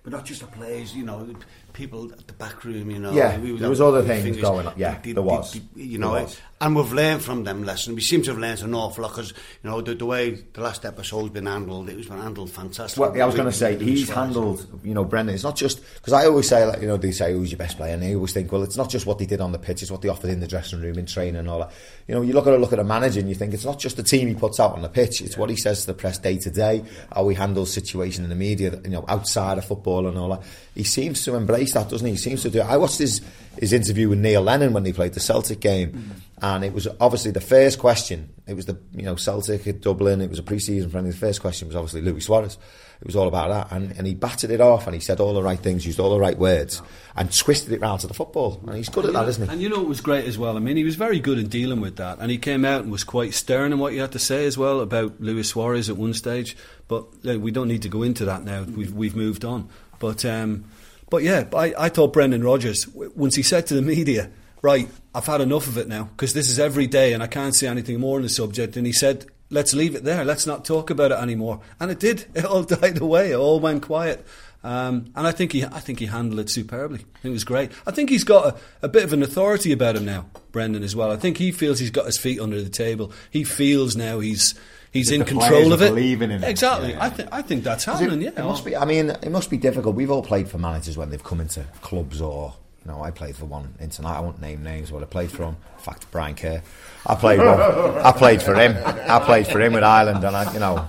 But not just the players, you know, people at the back room, you know. Yeah, we there was other fingers- things going on. Yeah, the- there was. the- you know, was. and we've learned from them lessons. We seem to have learned an awful lot because, you know, the, the way the last episode's been handled, it was been handled fantastic. Well, I was going to say he's handled, you know, Brendan. It's not just because I always say, like, you know, they say who's your best player, and I always think, well, it's not just what they did on the pitch; it's what they offered in the dressing room, in training, and all that. You know, you look at a look at a manager, and you think it's not just the team he puts out on the pitch; it's what he says to the press day to day, how he handles situation in the media, you know, outside of football and all that. He seems to embrace that, doesn't he? He seems to do. it. I watched his his interview with Neil Lennon when they played the Celtic game, mm. and it was obviously the first question. It was the you know Celtic at Dublin. It was a pre-season friendly. The first question was obviously Luis Suarez. It was all about that, and, and he batted it off, and he said all the right things, used all the right words, and twisted it round to the football. And he's good at that, isn't he? And you know what was great as well? I mean, he was very good in dealing with that. And he came out and was quite stern in what you had to say as well about Luis Suarez at one stage. But uh, we don't need to go into that now. We've, we've moved on. But, um, but yeah, I, I thought Brendan Rodgers, once he said to the media, right, I've had enough of it now, because this is every day and I can't say anything more on the subject. And he said, let's leave it there. Let's not talk about it anymore. And it did. *laughs* It all died away. It all went quiet. Um, and I think he, I think he handled it superbly. I think it was great. I think he's got a, a bit of an authority about him now, Brendan as well. I think he feels he's got his feet under the table. He feels now he's He's If in control of it. believing in. Exactly. Yeah, yeah. I think I think that's It, happening. it yeah. must be. I mean, it must be difficult. We've all played for managers when they've come into clubs, or you know, I played for one in tonight. I won't name names, but I played for him. In fact, Brian Kerr. I played. One, I played for him. I played for him with Ireland, and I, you know,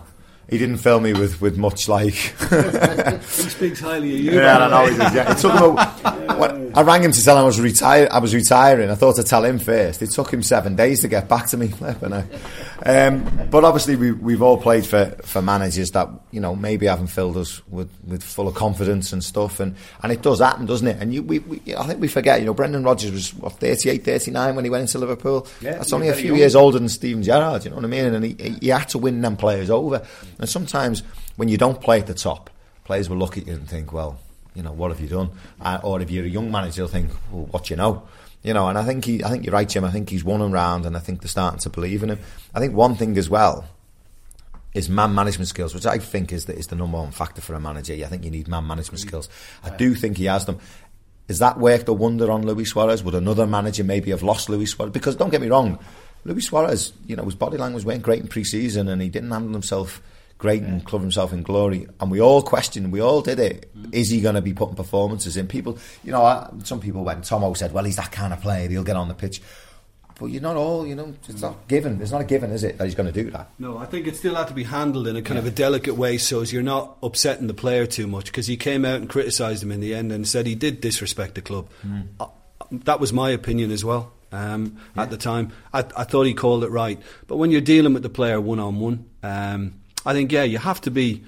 he didn't fill me with, with much like. *laughs* He speaks highly of you. Yeah, I know he does. Yeah. It took him. A, when, I rang him to tell him I was retire. I was retiring. I thought to tell him first. It took him seven days to get back to me. *laughs* um, but obviously, we, we've all played for, for managers that you know maybe haven't filled us with, with full of confidence and stuff, and, and it does happen, doesn't it? And you, we, we, I think we forget. You know, Brendan Rodgers was what 38, 39 when he went into Liverpool. Yeah, That's only a few young. years older than Steven Gerrard. You know what I mean? And he, he- had to win them players over. And sometimes when you don't play at the top, players will look at you and think, well, you know, what have you done? Uh, or if you're a young manager, they'll think, well, what do you know? You know, and I think he, I think you're right, Jim. I think he's won around, and I think they're starting to believe in him. I think one thing as well is man management skills, which I think is the, is the number one factor for a manager. I think you need man management mm. skills. I do think he has them. Has that worked a wonder on Luis Suarez? Would another manager maybe have lost Luis Suarez? Because don't get me wrong, Luis Suarez, you know, his body language weren't great in pre-season, and he didn't handle himself great and cover himself in glory. And we all questioned, we all did it. Is he going to be putting performances in? People, you know, I, some people went. Tomo said, "Well, he's that kind of player. He'll get on the pitch." But you're not all, you know, it's not given. It's not a given, is it, that he's going to do that? No, I think it still had to be handled in a kind of a delicate way so as you're not upsetting the player too much because he came out and criticised him in the end and said he did disrespect the club. Uh, that was my opinion as well um, at the time. I, I thought he called it right. But when you're dealing with the player one on one, I think, yeah, you have to be.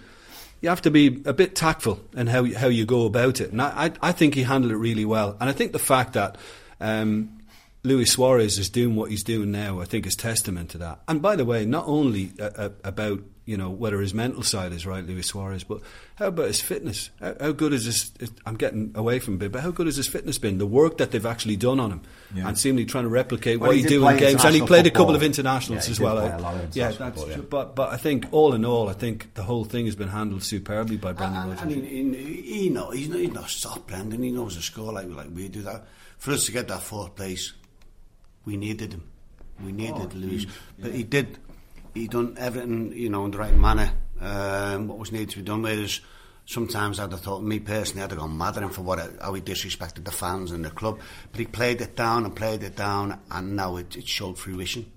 You have to be a bit tactful in how how you go about it, and I, I, I think he handled it really well. And I think the fact that um, Luis Suarez is doing what he's doing now, I think, is testament to that. And by the way, not only uh, uh, about you know whether his mental side is right, Luis Suarez, but how about his fitness? How, how good is his? I'm getting away from it, but how good has his fitness been? The work that they've actually done on him, Yeah. and seemingly trying to replicate Well, what he he, do in games, and he international played a couple of internationals Yeah, as well. play I- a uh, lot of yeah, that's football, true. yeah. But but I think all in all, I think the whole thing has been handled superbly by Brendan And, Rodgers. and he, he, he know, he's not, he's not soft, Brendan. He knows the score like, like we do that. For us to get that fourth place, we needed him. We needed oh, Luis. But he did. He done everything, you know, in the right manner. Um, what was needed to be done us. Sometimes I'd have thought, me personally, I'd have gone mad at him for what how he disrespected the fans and the club. But he played it down and played it down, and now it, it showed fruition.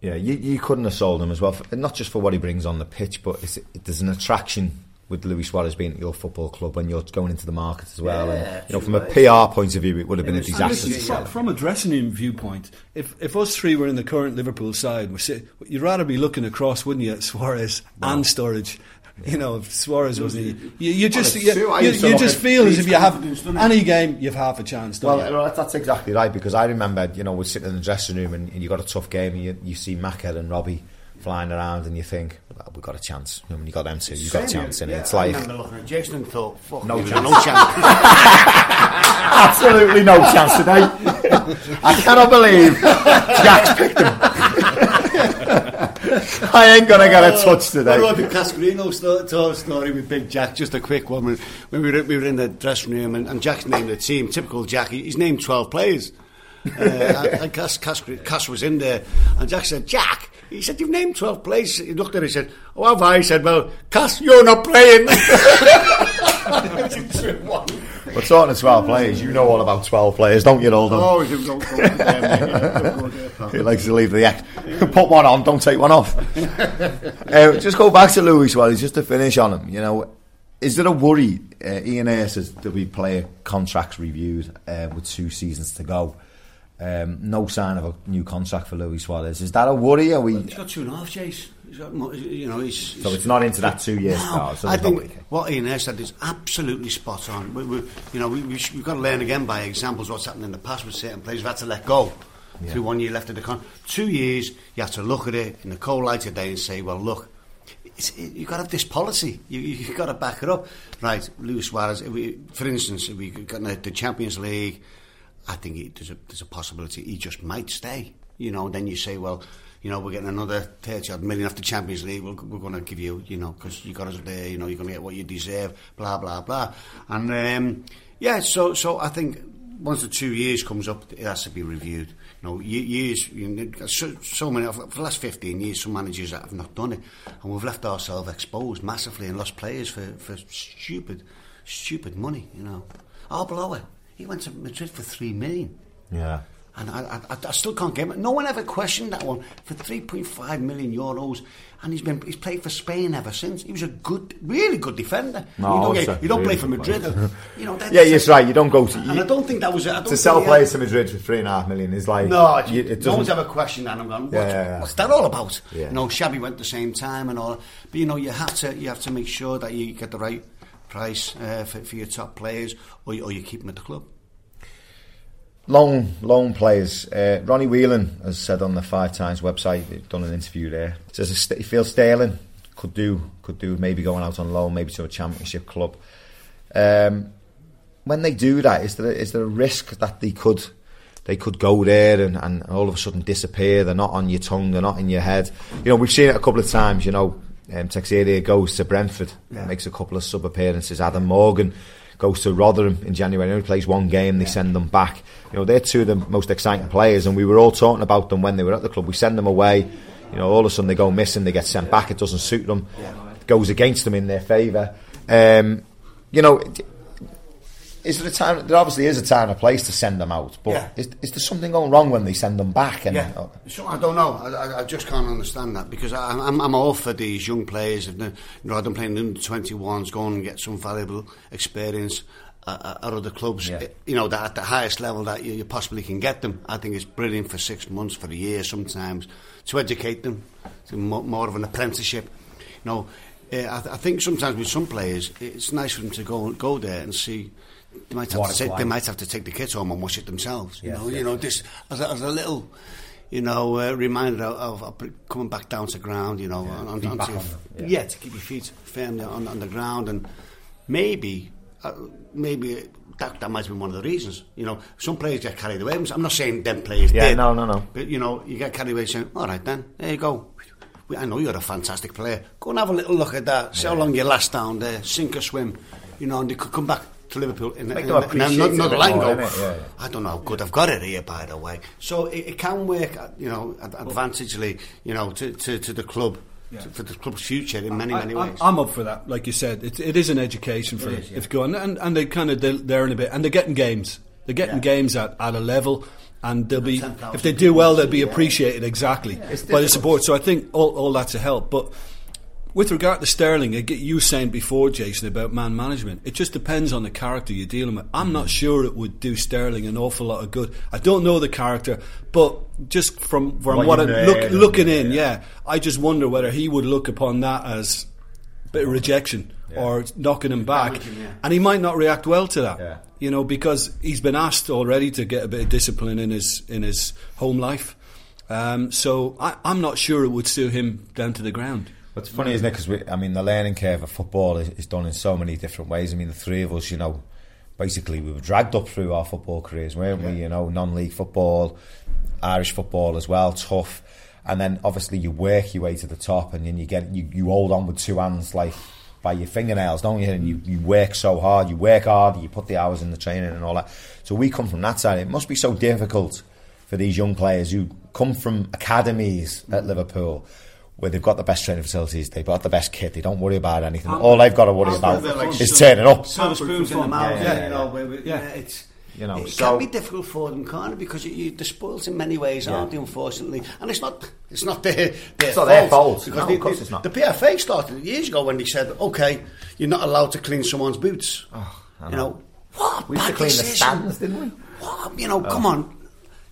Yeah, you, you couldn't have sold him as well, for, not just for what he brings on the pitch, but it's, it, there's an attraction with Luis Suarez being at your football club when you're going into the market as well. Yeah, and, you know, from a PR point of view, it would have been a disaster listen, to from, sell. from a dressing room viewpoint, if if us three were in the current Liverpool side, we're sit, you'd rather be looking across, wouldn't you, at Suarez and Sturridge? You know, if Suarez wasn't, you, you just it's you, you, you look just feel as if you have confidence, doesn't it? any game, you've half a chance. Don't Well, you? well, that's, that's exactly right because I remember, you know, we're sitting in the dressing room and, and you got a tough game and you, you see Macca and Robbie flying around and you think, well, we've got a chance. And when you got them two, you've got a chance. And it's I like, remember looking at Jason and thought, fuck, No chance. no chance. *laughs* absolutely no chance today. *laughs* I cannot believe Jack's picked him. *laughs* I ain't going to get a touch today. About the Cascarino sto- to- story with Big Jack? Just a quick one. When, when we, were, we were in the dressing room and, and Jack's named the team, typical Jack, he's named 12 players. uh, and and Cas, Cas, Cas was in there, and Jack said, Jack, he said, You've named 12 players. He looked at it and said, Oh, have I? He said, Well, Cas, you're not playing. *laughs* We're talking to 12 players. You know all about 12 players, don't you, Oldham? oh, don't go there, mate. Yeah, don't go there, pal. *laughs* He likes to leave the act. Put one on, don't take one off. *laughs* uh, just go back to Luis Suarez, just to finish on him. You know, is there a worry? Uh, Ian Ayre says there'll be player contracts reviewed uh, with two seasons to go. Um, no sign of a new contract for Luis Suarez. Is that a worry? Are we? He's got two and a half, Chase. He's got, you know, he's, So it's not into that two years No. So I no think what Ian Ayre said is absolutely spot on. We, we, you know, we, we sh- we've got to learn again by examples what's happened in the past with certain players. We've had to let go Yeah. through one year left of the con. Two years, you have to look at it in the cold light of day and say, well, look, it's, it, you've got to have this policy. You, you, you've got to back it up. Right, Luis Suarez, if we, for instance, we got the Champions League, I think he, there's, a, there's a possibility he just might stay. You know, then you say, well, you know, we're getting another 30 odd million after the Champions League. We're, we're going to give you, you know, because you got us there, you know, you're going to get what you deserve, blah, blah, blah. And, um, yeah, so, so I think once the two years comes up, it has to be reviewed. You know, years. You know, so, so many for the last fifteen years, some managers that have not done it, and we've left ourselves exposed massively and lost players for, for stupid, stupid money. You know, Arbeloa, he went to Madrid for three million. Yeah. And I, I, I still can't get it. No one ever questioned that one for 3.5 million euros, and he's been he's played for Spain ever since. He was a good, really good defender. No, you don't, get- a you don't really play for Madrid. player. *laughs* you know, that, Yeah, yes, right. You don't go to. And I don't think that was. I don't to sell players to Madrid for three and a half million is like No, it, you- it no one's ever questioned that. I'm going, what's, Yeah, yeah, yeah. what's that all about? Yeah. You know, Xabi went the same time and all. But you know, you have to you have to make sure that you get the right price uh, for, for your top players, or or you keep them at the club. Loan, long players. Uh, Ronnie Whelan has said on the Five Times website, he's done an interview there. Says he feels Sterling could do could do maybe going out on loan, maybe to a Championship club. Um, when they do that, is there is there a risk that they could they could go there and, and all of a sudden disappear? They're not on your tongue, they're not in your head. You know, we've seen it a couple of times. You know, um, Teixeira goes to Brentford, Yeah. makes a couple of sub appearances. Adam Morgan goes to Rotherham in January. He only plays one game. They send them back. You know, they're two of the most exciting players, and we were all talking about them when they were at the club. We send them away. You know, all of a sudden they go missing. They get sent back. It doesn't suit them. It goes against them in their favour. Um, you know, is there a time? There obviously is a time and a place to send them out, but Yeah. is, is there something going wrong when they send them back? And Yeah, oh, so I don't know. I, I, just can't understand that because I, I'm, I'm all for these young players. If they, you know, I'm playing under 21s, go on and get some valuable experience at, at other clubs. Yeah. You know, that at the highest level that you, you possibly can get them. I think it's brilliant for six months, for a year, sometimes to educate them to more, more of an apprenticeship. You know, uh, I, th- I think sometimes with some players, it's nice for them to go go there and see. They might have to take, they might have to take the kit home and wash it themselves. You Yes, know, yes, you know, this as a, as a little, you know, uh, reminder of, of coming back down to ground. You know, on, on, your- on them, yeah. yeah. to keep your feet firmly on, on the ground, and maybe, uh, maybe that that might be one of the reasons. You know, some players get carried away. I'm not saying them players Yeah, did, no, no, no. But you know, you get carried away saying, "All right, then, there you go." I know you're a fantastic player. Go and have a little look at that. See how long you last down there. Sink or swim. You know, and they could come back to Liverpool in, Make in, them in, appreciate another it a bit line more, go. Yeah, yeah. I don't know how good I've got it here, by the way. So it, it can work, uh, you know, ad- advantagely, you know, to, to, to the club, to, for the club's future in many, many ways. I'm up for that. Like you said, it, it is an education for it. If going and and they kind of they're in a bit, and they're getting games. They're getting games at, at a level, and they'll be if they do well, they'll be people, yeah. appreciated exactly It's by the support. So I think all all that's a help, but. With regard to Sterling, I get you saying before, Jason, about man management. It just depends on the character you're dealing with. I'm not sure it would do Sterling an awful lot of good. I don't know the character, but just from from What what, I'm know, look, looking in, yeah. yeah, I just wonder whether he would look upon that as a bit of rejection or knocking him back, Damaging, yeah. and he might not react well to that. Yeah. You know, because he's been asked already to get a bit of discipline in his in his home life. Um, so I, I'm not sure it would suit him down to the ground. What's funny, isn't it? Because we, I mean, the learning curve of football is, is done in so many different ways. I mean, the three of us, you know, basically we were dragged up through our football careers, weren't we? You know, non-league football, Irish football as well, tough. And then obviously you work your way to the top, and then you get you, you hold on with two hands like by your fingernails, don't you? And you, you work so hard, you work hard, you put the hours in the training and all that. So we come from that side. It must be so difficult for these young players who come from academies at Liverpool where they've got the best training facilities, they've got the best kit, they don't worry about anything. All they've got to worry about is turning up. Silver spoons in the mouth, Yeah, yeah, yeah, you know, where we- yeah. yeah, it's. You know, it so- can be difficult for them, can't it? Because you, you, they're spoiled in many ways, aren't they? Unfortunately, and it's not it's not their, their It's not their fault. Because No, the, of course the, it's not. The PFA started years ago when they said, "Okay, you're not allowed to clean someone's boots." Oh, I you know. know, what? We used to bad clean the decision. stands, didn't we? What? You know, oh. come on.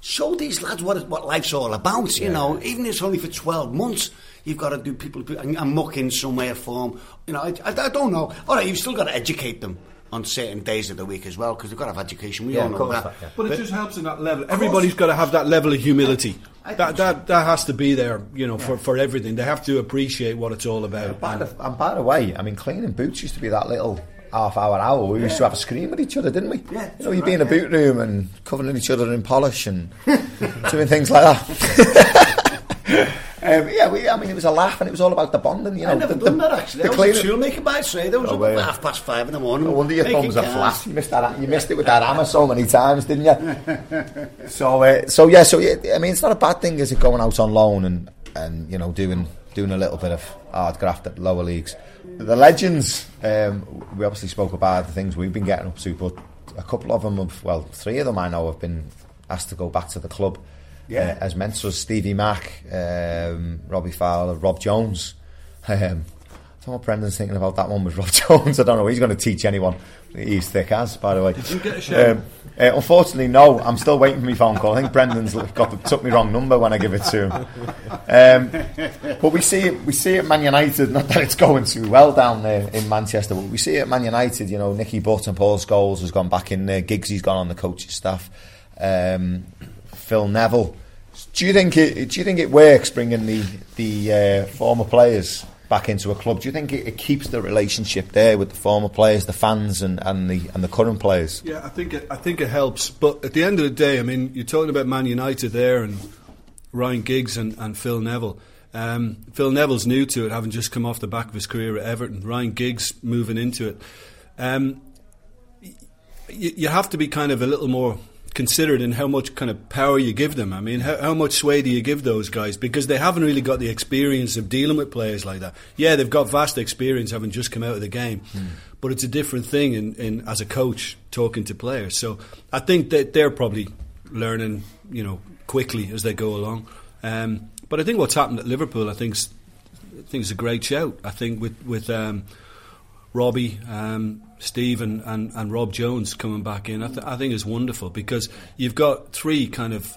Show these lads what what life's all about. You know, even if it's only for twelve months, you've got to do people and, and muck in some way or form. You know, I, I, I don't know. All right, you've still got to educate them on certain days of the week as well because they've got to have education. We Yeah, all know course, that. yeah. But it just helps in that level. Everybody's got to have that level of humility. I That think that that has to be there, you know, for, for everything. They have to appreciate what it's all about. By the, and by the way, I mean, cleaning boots used to be that little half hour hour. We used to have a scream with each other, didn't we? Yeah, you know, you'd be right, in a boot room and covering each other in polish and *laughs* doing things like that. *laughs* Um, yeah, we, I mean, it was a laugh, and it was all about the bonding. You know, I never the, done the, that actually. the I was a toolmaker by trade. I was Oh, up at half past five in the morning. No wonder your thumbs are flat. You missed that. You missed it with that *laughs* hammer so many times, didn't you? so, uh, so yeah. So yeah, I mean, it's not a bad thing, is it, going out on loan and and you know doing doing a little bit of hard graft at lower leagues. The legends. Um, we obviously spoke about the things we've been getting up to, but a couple of them have. Well, three of them I know have been asked to go back to the club. Yeah. Uh, as mentors, Stevie Mac, um, Robbie Fowler, Rob Jones. *laughs* Um, I don't know what Brendan's thinking about that one with Rob *laughs* Jones. I don't know. He's going to teach anyone. He's thick as, by the way. Did you get a shout? Um, uh, unfortunately, no. I'm still waiting for my phone call. I think Brendan's got the, took me wrong number when I give it to him. Um, but we see it. We see it. at Man United. Not that it's going too well down there in Manchester, but we see it. at Man United. You know, Nicky Butt and Paul Scholes has gone back in there. Giggsy's gone on the coaching staff. Um, Phil Neville. Do you think it? Do you think it works bringing the the uh, former players back into a club? Do you think it, it keeps the relationship there with the former players, the fans, and, and the and the current players? Yeah, I think it, I think it helps. But at the end of the day, I mean, you're talking about Man United there and Ryan Giggs and, and Phil Neville. Um, Phil Neville's new to it, having just come off the back of his career at Everton. Ryan Giggs moving into it. Um, you have to be kind of a little more considered in how much kind of power you give them. I mean, how, how much sway do you give those guys? Because they haven't really got the experience of dealing with players like that. Yeah, they've got vast experience having just come out of the game, but it's a different thing in, in as a coach talking to players. So I think that they're probably learning, you know, quickly as they go along. Um, but I think what's happened at Liverpool, I think, I think is a great shout. I think with with um, Robbie, um, Steve, and, and, and Rob Jones coming back in, I, th- I think is wonderful because you've got three kind of.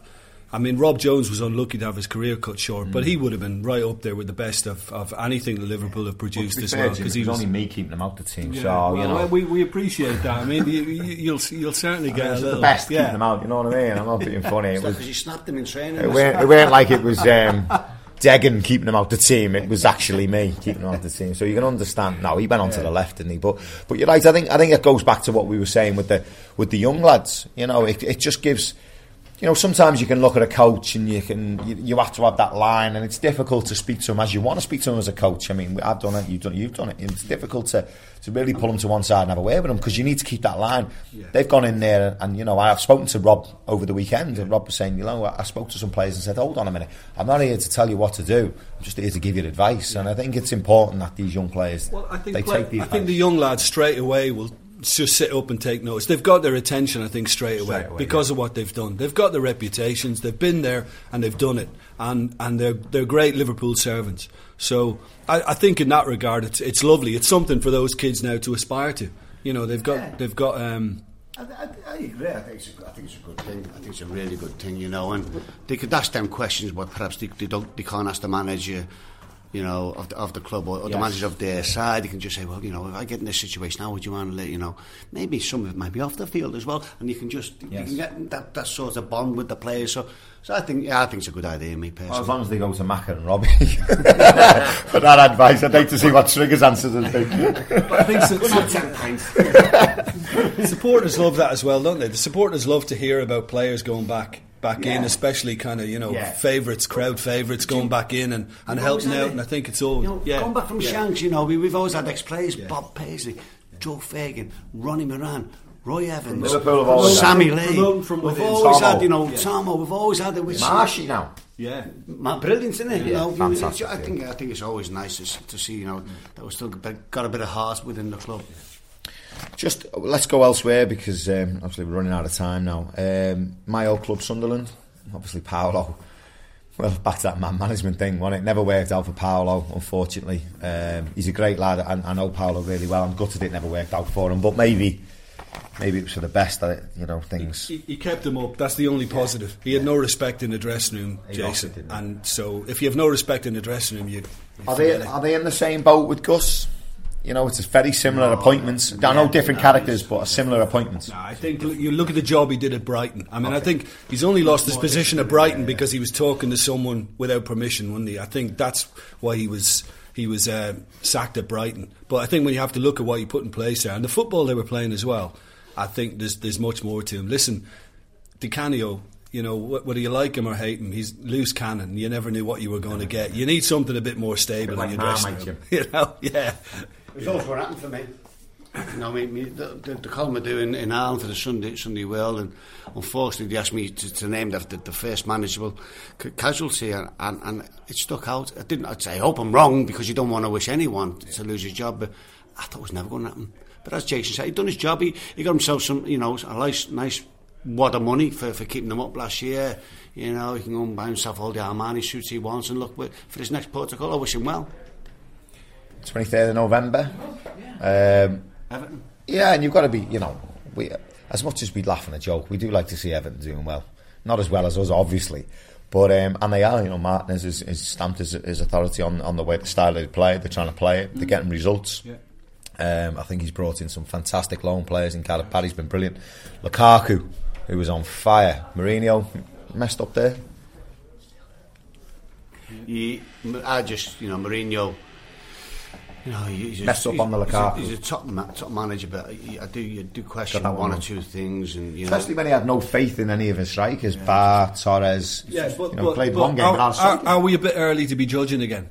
I mean, Rob Jones was unlucky to have his career cut short, but he would have been right up there with the best of, of anything that Liverpool have produced as well. because he was only me keeping them out the team, Yeah, so well, you know. we, we appreciate that. I mean, you, you, you'll you'll certainly get a It's little the best yeah. keeping them out. You know what I mean? I'm not being funny. It was Because you snapped them in training. It weren't, it weren't like it was um, *laughs* Degan keeping him out the team. It was actually me keeping him out of the team. So you can understand. now. he went on to the left, didn't he? But but you're right. I think I think it goes back to what we were saying with the with the young lads. You know, it, it just gives. You know, sometimes you can look at a coach and you can you, you have to have that line, and it's difficult to speak to him as you want to speak to him as a coach. I mean, I've done it, you've done it, you've done it. It's difficult to, to really pull him to one side and have a word with him because you need to keep that line. They've gone in there, and, and you know, I've spoken to Rob over the weekend, and Rob was saying, you know, I spoke to some players and said, hold on a minute, I'm not here to tell you what to do. I'm just here to give you advice, and I think it's important that these young players Well, I think they play- take the I advice. think the young lads straight away will just sit up and take notice. They've got their attention, I think, straight away, Straight away, because of what they've done. They've got their reputations. They've been there and they've done it, and and they're they're great Liverpool servants. So I, I think in that regard, it's it's lovely. It's something for those kids now to aspire to. You know, they've got Yeah. they've got. Um, I, I, I agree. I think, it's a, I think it's a good thing. I think it's a really good thing, you know. And they could ask them questions, but perhaps they, they don't. They can't ask the manager, you know, of the, of the club or, or the Yes. manager of their side. You can just say, well, you know, if I get in this situation, how would you handle it? You know, maybe some of it might be off the field as well, and you can just you Yes. can get that, that sort of bond with the players. So, so I think, yeah, I think it's a good idea, me personally. Well, as long as they go to Macca and Robbie *laughs* for that advice, I'd like to see what Trigger's answers would be. but I think *laughs* so, Not ten pints. *laughs* supporters love that as well, don't they? The supporters love to hear about players going back back in, especially kind of you know Yeah. favourites, crowd favourites going back in and, and helping out. it. And I think it's all You know, yeah. going back from yeah. Shanks, you know, we, we've always had ex-players, Bob Paisley, Joe Fagan, Ronnie Moran, Roy Evans, Liverpool have always Sammy had- Lee. from we've always Tomo. had, you know, Yeah. Tomo. We've always had it with Marshy now. Yeah. Ma- brilliant, isn't it? you Yeah, know, fantastic, I think I think it's always nice to, to see, you know, that we still got got a bit of heart within the club. Just let's go elsewhere because um, obviously we're running out of time now. Um, my old club, Sunderland, obviously Paolo. Well, back to that man management thing, wasn't it? Never worked out for Paolo, unfortunately. Um, he's a great lad. I, I know Paolo really well. I'm gutted it never worked out for him, but maybe, maybe it was for the best that it, you know things. He, he kept him up. That's the only positive. He had no respect in the dressing room, He Jason. it, and so, if you have no respect in the dressing room, you. you Are they it. are they in the same boat with Gus? You know, it's a very similar appointments. I know different characters, but a similar appointments. No, I think you look at the job he did at Brighton. I mean, I think he's only lost his position at Brighton because he was talking to someone without permission, wasn't he? I think that's why he was he was uh, sacked at Brighton. But I think when you have to look at what he put in place there and the football they were playing as well, I think there's there's much more to him. Listen, Di Canio, you know, whether you like him or hate him, he's loose cannon. You never knew what you were going to get. You need something a bit more stable Bit in your dressing room. *laughs* You know, yeah. It was always what happened for me. You know, me, me, the, the, the column I do in, in Ireland for the Sunday Sunday World, and unfortunately they asked me to, to name the, the, the first manageable ca- casualty, and, and, and it stuck out. I didn't. I'd say I hope I'm wrong because you don't want to wish anyone to lose his job, but I thought it was never going to happen. But as Jason said, he'd done his job. He, he got himself some, you know, a nice, nice wad of money for, for keeping them up last year. You know, he can go and buy himself all the Armani suits he wants, and look for his next protocol. I wish him well. 23rd of November. Um, Everton. yeah, and you've got to be, you know, we as much as we laugh and a joke, we do like to see Everton doing well. Not as well as us, obviously. But um, and they are, you know, Martinez is, is stamped his, his authority on, on the way the style they play. They're trying to play it. They're getting results. Yeah. Um, I think he's brought in some fantastic loan players. In Paddy's been brilliant. Lukaku, who was on fire. Mourinho messed up there. He, I just, you know, Mourinho. You know, he's a, Messed up he's- on the he's a- He's a, top ma- top manager, but I, I do you do question Got that one one or two things, and you know, Especially when he had no faith in any of his strikers. Bar, Torres. Yeah, but, you know, but- played but one game Are, are, are we a bit early to be judging again?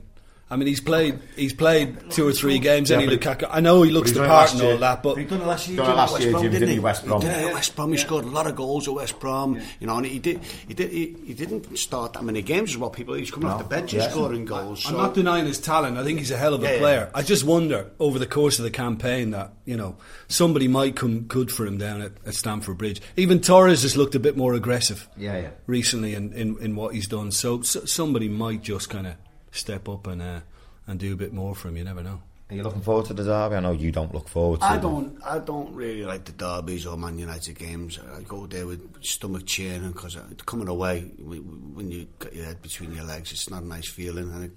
I mean, he's played. He's played two or three games. Yeah, any but- Lukaku. I know he looks he's the part and all that, but He done it last year. Done it didn't last West year, Brom, didn't didn't he? he, West Brom? He did it at West Brom. He scored a lot of goals at West Brom. You know, and he did. He did. He, he didn't start that many games as well. People. He's coming off the bench and Yeah. scoring goals. I'm not denying his talent. I think he's a hell of a Yeah, yeah. player. I just wonder over the course of the campaign that you know somebody might come good for him down at, at Stamford Bridge. Even Torres has looked a bit more aggressive. Yeah, yeah. Recently in, in, in what he's done, so, so somebody might just kind of step up and uh, and do a bit more for him. You never know. Are you looking forward to the derby? I know you don't look forward to I it. don't. I don't really like the derbies or Man United games. I go there with stomach churning because coming away w- w- when you got your head between your legs, it's not a nice feeling, and it,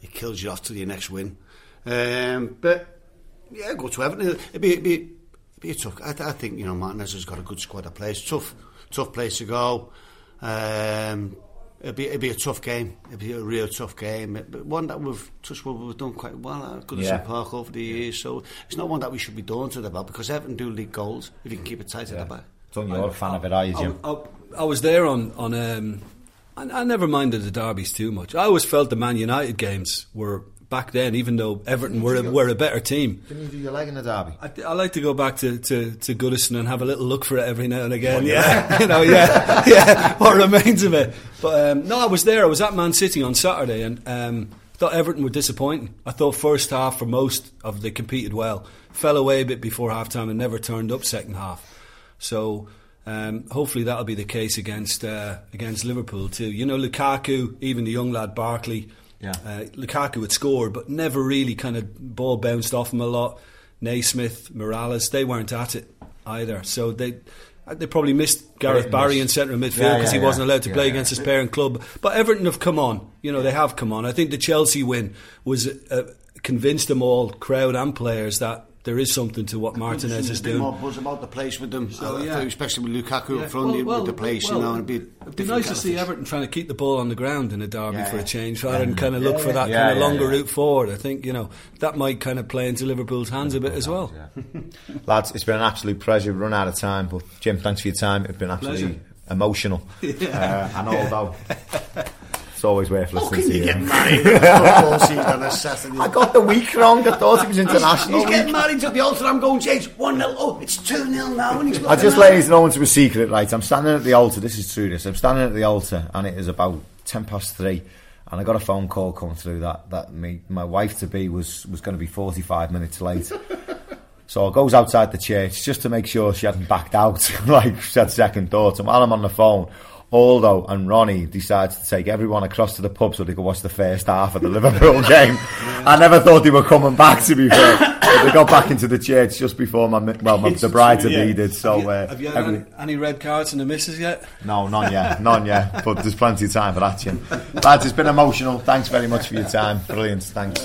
it kills you off to your next win. Um, but yeah, go to Everton. It'd be, it'd be, it'd be tough. I, I think you know Martinez has got a good squad of players. Tough, tough place to go. Um, It'd be, it'd be a tough game. It'd be a real tough game. But one that we've touched wood, we've done quite well at Goodison Yeah. Park over the years. So it's not one that we should be daunted about because Everton do league goals if you can keep it tight at the back. Don't you're a fan of it, are you, Jim? I, I, I was there on on. Um, I, I never minded the derbies too much. I always felt the Man United games were back then, even though Everton were a, were a better team. Didn't you do your leg in the derby? I, I like to go back to, to, to Goodison and have a little look for it every now and again. yeah, *laughs* you know, yeah, *laughs* yeah, what remains of it. But um, no, I was there. I was at Man City on Saturday, and um, thought Everton were disappointing. I thought first half for most of they competed well, fell away a bit before half time, and never turned up second half. So. Um, hopefully that'll be the case against uh, against Liverpool too. You know, Lukaku, even the young lad Barkley, Yeah. uh, Lukaku had scored, but never really kind of ball bounced off him a lot. Naismith, Mirallas, they weren't at it either. So they they probably missed Gareth Barry in centre midfield because yeah, he wasn't allowed to Yeah, play yeah. against his parent club. But Everton have come on. You know, they have come on. I think the Chelsea win was uh, convinced them all, crowd and players, that there is something to what Martinez There's is a bit doing. more buzz about the place with them, So, yeah. think especially with Lukaku Yeah, up front well, with the place. well, you know, it'd be, it'd be nice to see. Everton trying to keep the ball on the ground in a derby Yeah. for a change, rather than kind of look for that Yeah, kind of yeah, longer yeah. route forward. I think you know that might kind of play into Liverpool's hands a bit as well. *laughs* Lads, it's been an absolute pleasure. We've run out of time, but Jim, thanks for your time. It's been absolutely Pleasure. emotional. *laughs* uh, and although *laughs* it's always worth listening can to you you. get *laughs* married a football season a Saturday? I got the week wrong. I thought it was international He's getting married to the altar. I'm going, James, 1 0. Oh, it's 2 0 now. And he's I just at let you know into a secret, right? I'm standing at the altar. This is true. This. I'm standing at the altar, and it is about ten past three, and I got a phone call coming through that that me, my wife to be was was going to be 45 minutes late. *laughs* So I goes outside the church just to make sure she hadn't backed out, *laughs* like she had second thoughts. And while I'm on the phone, Aldo and Ronnie decides to take everyone across to the pub so they could watch the first half of the Liverpool *laughs* game. I never thought they were coming back, to be fair. But they got back into the church just before my well, my, *laughs* the bride to be did. So have you, uh, have you had every- any, red cards in the misses yet? no, none yet, *laughs* none yet. But there's plenty of time for that, Jim. Lads, it's been emotional. Thanks very much for your time. Brilliant. Thanks.